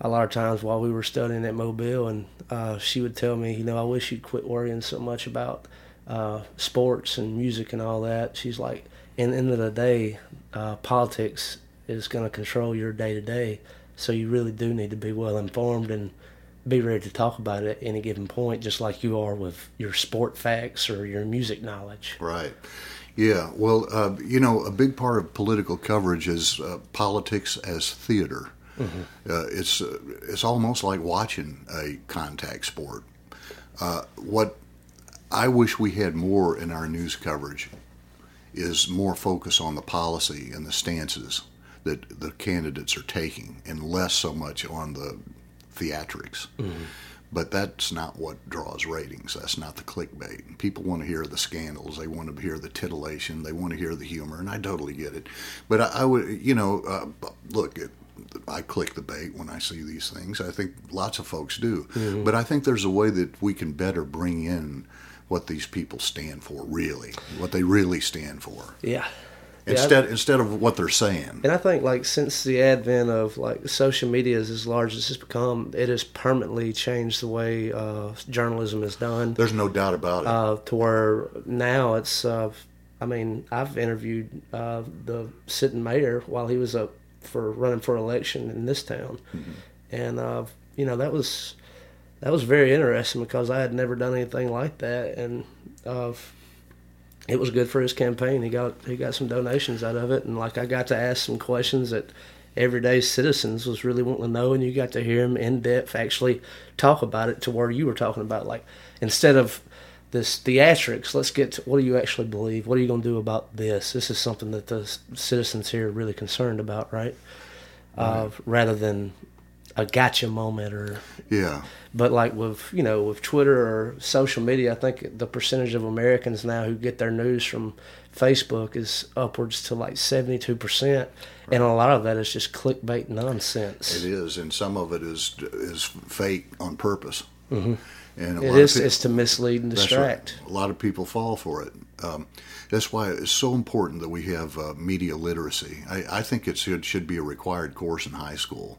a lot of times while we were studying at Mobile, and uh, she would tell me, you know, I wish you'd quit worrying so much about uh, sports and music and all that. She's like, in the end of the day, uh, politics is going to control your day to day. So you really do need to be well informed and be ready to talk about it at any given point, just like you are with your sport facts or your music knowledge. Right. Yeah. Well, uh, you know, a big part of political coverage is uh, politics as theater. Mm-hmm. Uh, it's uh, it's almost like watching a contact sport. Uh, what I wish we had more in our news coverage is more focus on the policy and the stances that the candidates are taking, and less so much on the theatrics. Mm-hmm. But that's not what draws ratings. That's not the clickbait. People want to hear the scandals. They want to hear the titillation. They want to hear the humor, and I totally get it. But I, I would, you know, uh, look, I click the bait when I see these things. I think lots of folks do. Mm-hmm. But I think there's a way that we can better bring in what these people stand for, really, what they really stand for. Yeah. Instead, yeah, instead of what they're saying. And I think, like, since the advent of like social media is as large as it's become, it has permanently changed the way uh, journalism is done. There's no doubt about it. Uh, to where now it's, uh, I mean, I've interviewed uh, the sitting mayor while he was up for running for election in this town, mm-hmm. and uh, you know that was that was very interesting because I had never done anything like that, and uh, it was good for his campaign. He got he got some donations out of it, and like I got to ask some questions that everyday citizens was really wanting to know, and you got to hear him in depth actually talk about it to where you were talking about, like instead of this theatrics, let's get to what do you actually believe? What are you going to do about this? This is something that the citizens here are really concerned about, right? Uh, rather than a gotcha moment or Yeah. but like with you know with Twitter or social media, I think the percentage of Americans now who get their news from Facebook is upwards to like seventy two percent, and a lot of that is just clickbait nonsense. It is, and some of it is is fake on purpose. Mm-hmm. And a It lot of is. peo- It's to mislead and That's right. distract. A lot of people fall for it. Um, that's why it's so important that we have uh, media literacy. I, I think it should, should be a required course in high school.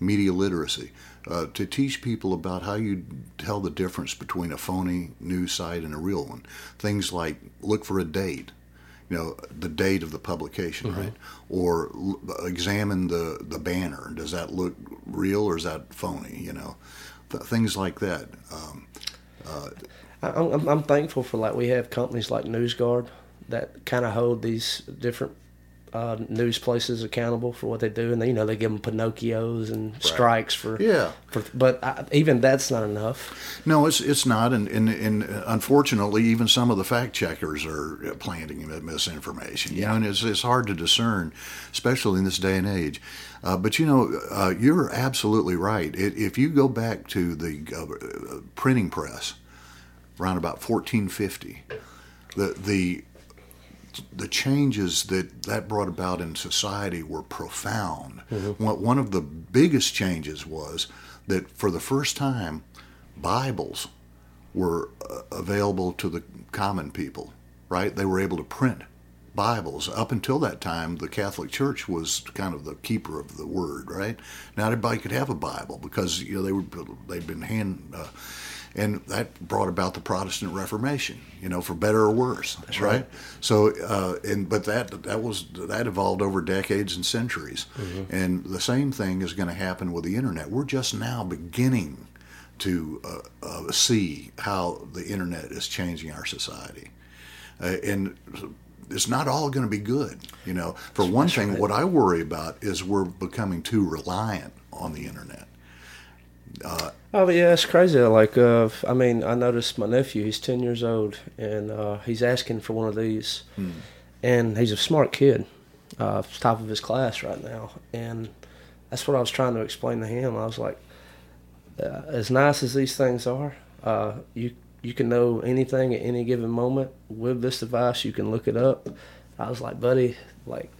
Media literacy uh, to teach people about how you tell the difference between a phony news site and a real one. Things like look for a date, you know, the date of the publication, right? Or l- examine the the banner. Does that look real or is that phony? You know, Th- things like that. Um, I- I'm, I'm- I'm thankful for like we have companies like NewsGuard that kind of hold these different uh, news places accountable for what they do, and they, you know they give them Pinocchios and strikes for Yeah. For, but I, even that's not enough. No, it's it's not, and, and and unfortunately, even some of the fact checkers are planting misinformation. You know, and it's it's hard to discern, especially in this day and age. Uh, but you know, uh, you're absolutely right. It, if you go back to the uh, printing press, around about 1450, the the the changes that that brought about in society were profound. One one of the biggest changes was that for the first time, Bibles were uh, available to the common people. Right? They were able to print Bibles. Up until that time, the Catholic Church was kind of the keeper of the Word. Right? Not everybody could have a Bible because you know they were they'd been hand. Uh, and that brought about the Protestant Reformation, you know, for better or worse, right? So, uh, and but that that was that evolved over decades and centuries, and the same thing is going to happen with the internet. We're just now beginning to uh, uh, see how the internet is changing our society, uh, and it's not all going to be good, you know. For one thing, what I worry about is we're becoming too reliant on the internet. Oh yeah, it's crazy. Like, uh, I mean, I noticed my nephew. He's ten years old, and uh, he's asking for one of these, and he's a smart kid, uh, top of his class right now. And that's what I was trying to explain to him. I was like, uh, as nice as these things are, uh, you you can know anything at any given moment with this device. You can look it up. I was like, buddy, like.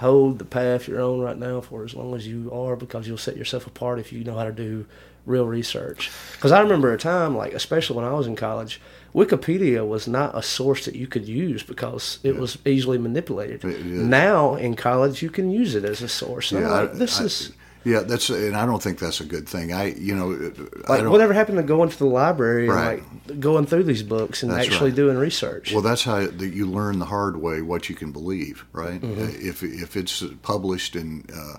Hold the path you're on right now for as long as you are, because you'll set yourself apart if you know how to do real research. Because I remember a time, like especially when I was in college, Wikipedia was not a source that you could use because it was easily manipulated. Now in college, you can use it as a source. And I- like, this I- is yeah, that's and I don't think that's a good thing. I you know I like whatever happened to going to the library Right. and like going through these books and That's actually right. doing research. Well, that's how that you learn the hard way what you can believe, right? Mm-hmm. If if it's published and uh,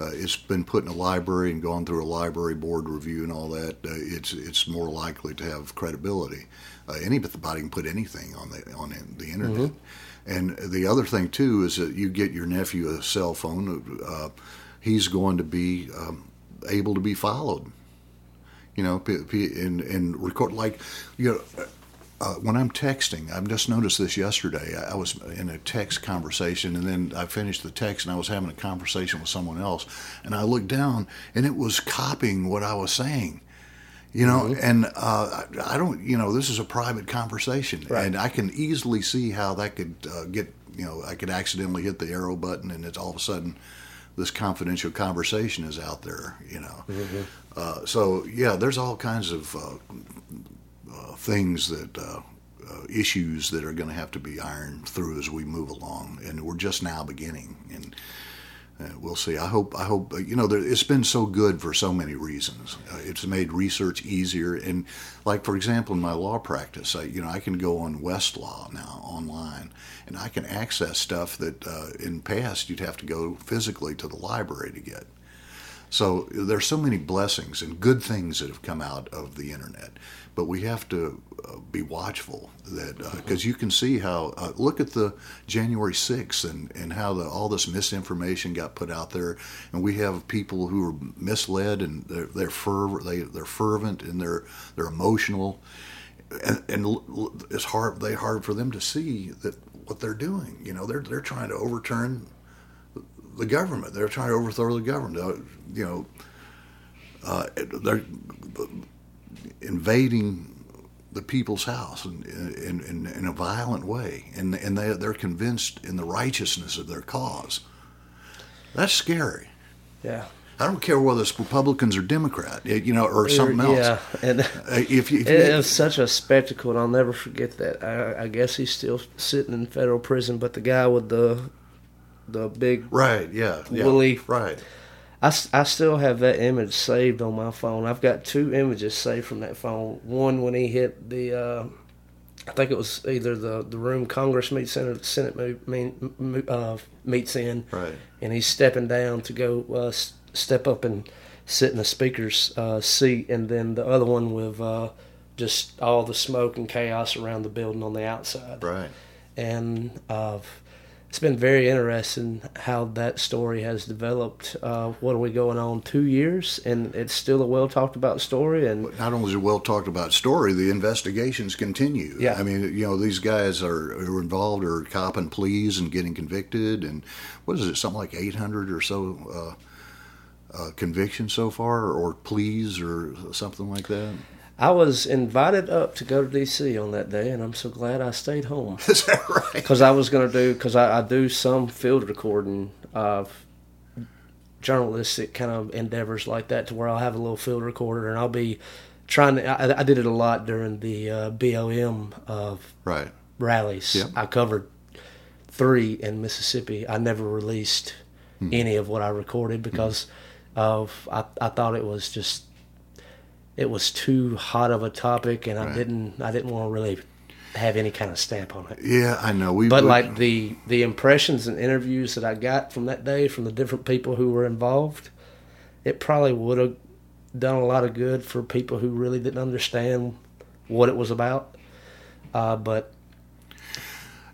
uh, it's been put in a library and gone through a library board review and all that, uh, it's it's more likely to have credibility. Uh, anybody can put anything on the on the internet. Mm-hmm. And the other thing too is that you get your nephew a cell phone. Uh, he's going to be um, able to be followed you know, and and record like, you know, uh, when I'm texting, I've just noticed this yesterday. I, I was in a text conversation, and then I finished the text, and I was having a conversation with someone else, and I looked down, and it was copying what I was saying. You know, and uh, I I don't, you know, this is a private conversation, and I can easily see how that could uh, get, you know, I could accidentally hit the arrow button, and it's all of a sudden this confidential conversation is out there, you know. Uh, so yeah, there's all kinds of uh, things that uh, uh, issues that are going to have to be ironed through as we move along, and we're just now beginning. And uh, we'll see. I hope. I hope. You know, there, it's been so good for so many reasons. Uh, it's made research easier, and like for example, in my law practice, I, you know, I can go on Westlaw now online, and I can access stuff that in past you'd have to go physically to the library to get. So there's so many blessings and good things that have come out of the internet, but we have to uh, be watchful that because uh, you can see how uh, look at the January 6th and and how the, all this misinformation got put out there, and we have people who are misled and they're they're fervent they they're fervent and they're they're emotional, and, and it's hard they hard for them to see that what they're doing. You know they're they're trying to overturn the government. They're trying to overthrow the government. You know, uh, they're invading the people's house in, in, in, in, a violent way, and, and they, they're convinced in the righteousness of their cause. That's scary. Yeah. I don't care whether it's Republicans or Democrat, you know, or something else. Yeah, and uh, if you, if it, was such a spectacle, and I'll never forget that. I, I, guess he's still sitting in federal prison, but the guy with the the big right, yeah, yeah right I, I still have that image saved on my phone. I've got two images saved from that phone. One when he hit the, uh, I think it was either the, the room Congress meets in or the Senate meet, uh, meets in. Right. And he's stepping down to go uh, step up and sit in the speaker's uh, seat. And then the other one with uh, just all the smoke and chaos around the building on the outside. Right. And uh, it's been very interesting how that story has developed. Uh, what are we going on two years, and it's still a well talked about story. And not only is it a well talked about story, the investigations continue. Yeah, I mean, you know, these guys are, are involved or copping pleas and getting convicted, and what is it, something like eight hundred or so uh, uh, convictions so far, or pleas, or something like that. I was invited up to go to DC on that day, and I'm so glad I stayed home. Is that right? Because I was going to do because I, I, do some field recording of journalistic kind of endeavors like that, to where I'll have a little field recorder and I'll be trying to. I, I did it a lot during the uh, BLM of right rallies. Yep. I covered three in Mississippi. I never released mm-hmm. any of what I recorded because mm-hmm. of I, I thought it was just it was too hot of a topic, and right. I didn't I didn't want to really have any kind of stamp on it. Yeah, I know. We but like the the impressions and interviews that I got from that day from the different people who were involved, it probably would have done a lot of good for people who really didn't understand what it was about. Uh, but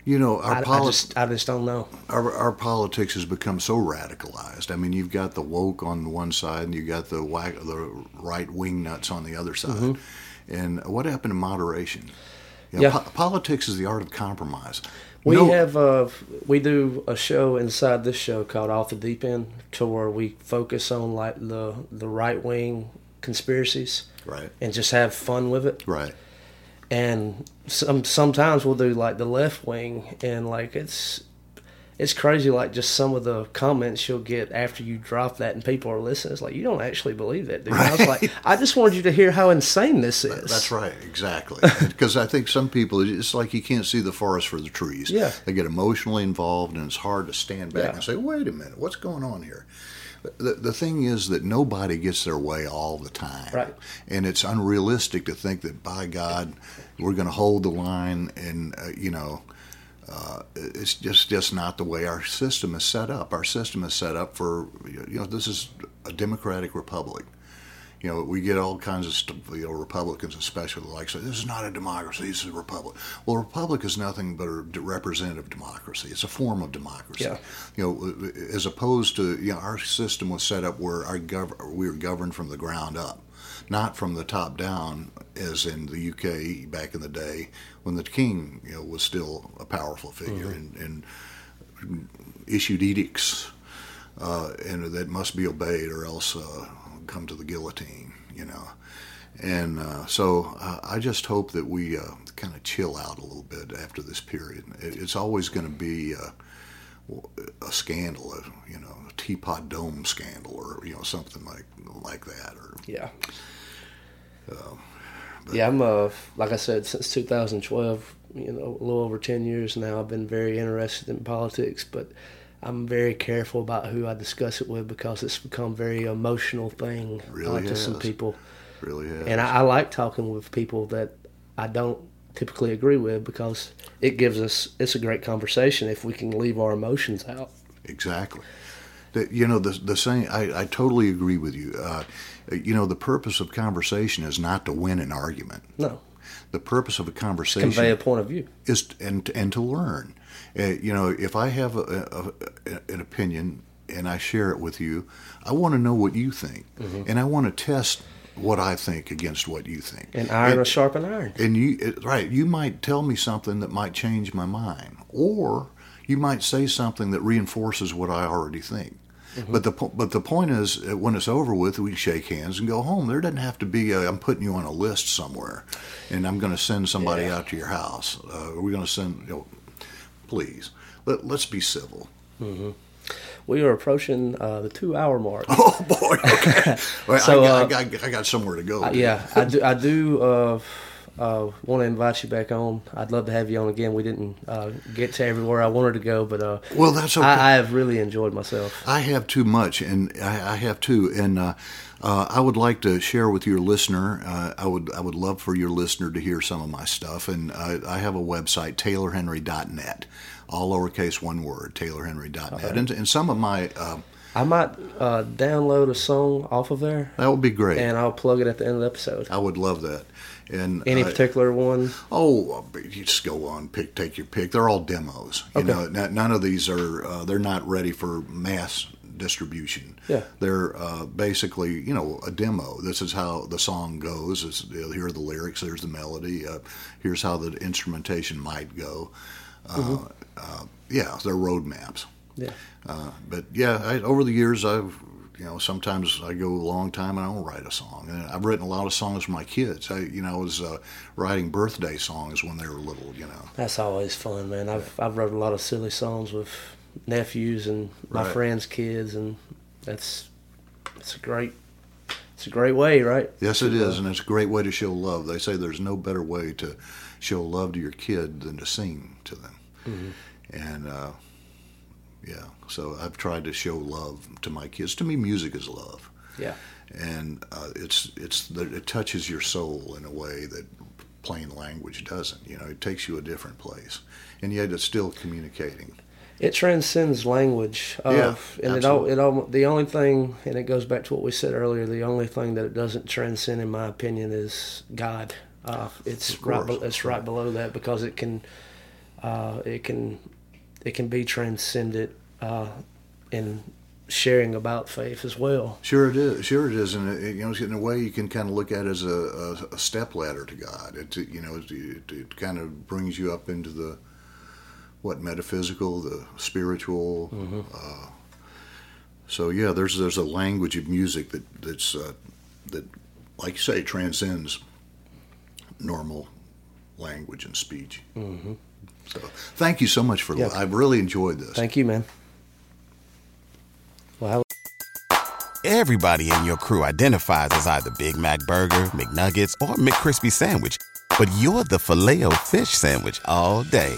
you know, our I, poli- I, just, I just don't know. Our, our politics has become so radicalized. I mean, you've got the woke on one side, and you've got the whack, the right wing nuts on the other side. Mm-hmm. And what happened to moderation? You know, yeah. po- politics is the art of compromise. We no, have uh, we do a show inside this show called Off the Deep End, to where we focus on like the the right wing conspiracies, right, and just have fun with it, right and some sometimes we'll do like the left wing and like it's it's crazy like just some of the comments you'll get after you drop that and people are listening. It's like you don't actually believe that dude. Right. i was like i just wanted you to hear how insane this is. that's right exactly. Because i think some people it's like you can't see the forest for the trees. Yeah. They get emotionally involved and it's hard to stand back yeah. and say wait a minute what's going on here the, the thing is that nobody gets their way all the time. Right. And it's unrealistic to think that, by God, we're going to hold the line and, uh, you know, uh, it's just just not the way our system is set up. Our system is set up for you know this is a democratic republic you know, we get all kinds of st- you know Republicans, especially like say this is not a democracy, this is a republic. Well, a republic is nothing but a representative democracy. It's a form of democracy. Yeah. You know, as opposed to you know our system was set up where our gov- we were governed from the ground up, not from the top down, as in the UK back in the day when the king you know was still a powerful figure mm-hmm. and, and issued edicts. Uh, and that must be obeyed, or else uh, come to the guillotine, you know. And uh, so uh, I just hope that we uh, kind of chill out a little bit after this period. It, it's always going to be uh, a scandal, a, you know, a teapot dome scandal, or you know, something like like that. Or yeah. Um, yeah, I'm uh, like I said since 2012. You know, a little over 10 years now. I've been very interested in politics, but I'm very careful about who I discuss it with because it's become a very emotional thing really uh, to some people. Really has. And I, I, like talking with people that I don't typically agree with because it gives us it's a great conversation if we can leave our emotions out. Exactly. That you know the the same. I, I totally agree with you. Uh, you know the purpose of conversation is not to win an argument. No, The purpose of a conversation convey a point of view. is and and to learn. Uh, you know, if I have a, a, an opinion and I share it with you, I want to know what you think, Mm-hmm. and I want to test what I think against what you think. And iron will sharpen iron. And you, right, you might tell me something that might change my mind, or you might say something that reinforces what I already think. But the but the point is, uh, when it's over with, we shake hands and go home. There doesn't have to be. A, I'm putting you on a list somewhere, and I'm going to send somebody Yeah. out to your house. Uh, we're going to send. You know, please, let, let's be civil. We are approaching uh, the two-hour mark. Oh boy. Okay. Well, So, I, got, uh, I, got, I got somewhere to go. Uh, yeah, I do. I do uh, uh, want to invite you back on. I'd love to have you on again. We didn't uh, get to everywhere I wanted to go, but uh, Well, that's okay. I, I have really enjoyed myself. I have too much, and I, I have too. And uh, I would like to share with your listener. Uh, I would I would love for your listener to hear some of my stuff. And I, I have a website, TaylorHenry.net, all lowercase, one word, TaylorHenry.net. And, and some of my uh, I might uh, download a song off of there, that would be great. and I'll plug it at the end of the episode. I would love that. And Any particular one? Oh, you just go on, pick, take your pick. They're all demos. You Okay. know, none of these are. Uh, they're not ready for mass distribution. Yeah. they're uh, basically, you know, a demo. This is how the song goes. It's, here are the lyrics. There's the melody. Uh, here's how the instrumentation might go. Uh, uh, yeah, they're roadmaps. Yeah. Uh, but yeah, I, over the years, I've you know sometimes I go a long time and I don't write a song. And I've written a lot of songs for my kids. I you know I was uh, writing birthday songs when they were little. You know. That's always fun, man. I've I've wrote a lot of silly songs with nephews and my Right. friends' kids, and that's it's a great it's a great way, right? Yes, it is, and it's a great way to show love. They say there's no better way to show love to your kid than to sing to them. And uh, yeah, so I've tried to show love to my kids. To me, music is love. Yeah. and uh, it's it's that it touches your soul in a way that plain language doesn't. You know, it takes you a different place, and yet it's still communicating. It transcends language. Of, Yeah, and it all, it all, the only thing, and it goes back to what we said earlier. The only thing that it doesn't transcend, in my opinion, is God. Uh, it's right it's right below that because it can, uh, it can, it can be transcended uh, in sharing about faith as well. Sure, it is. Sure, it is, and it, you know, in a way, you can kind of look at it as a, a, a step ladder to God. It you know, it, it, it kind of brings you up into the what metaphysical, the spiritual. Uh, so yeah, there's there's a language of music that that's uh, that, like you say, transcends normal language and speech. Mm-hmm. So thank you so much for. Yeah. I've really enjoyed this. Thank you, man. Well, Everybody in your crew identifies as either Big Mac Burger, McNuggets, or McCrispy Sandwich. But you're the Filet-O-Fish Sandwich all day.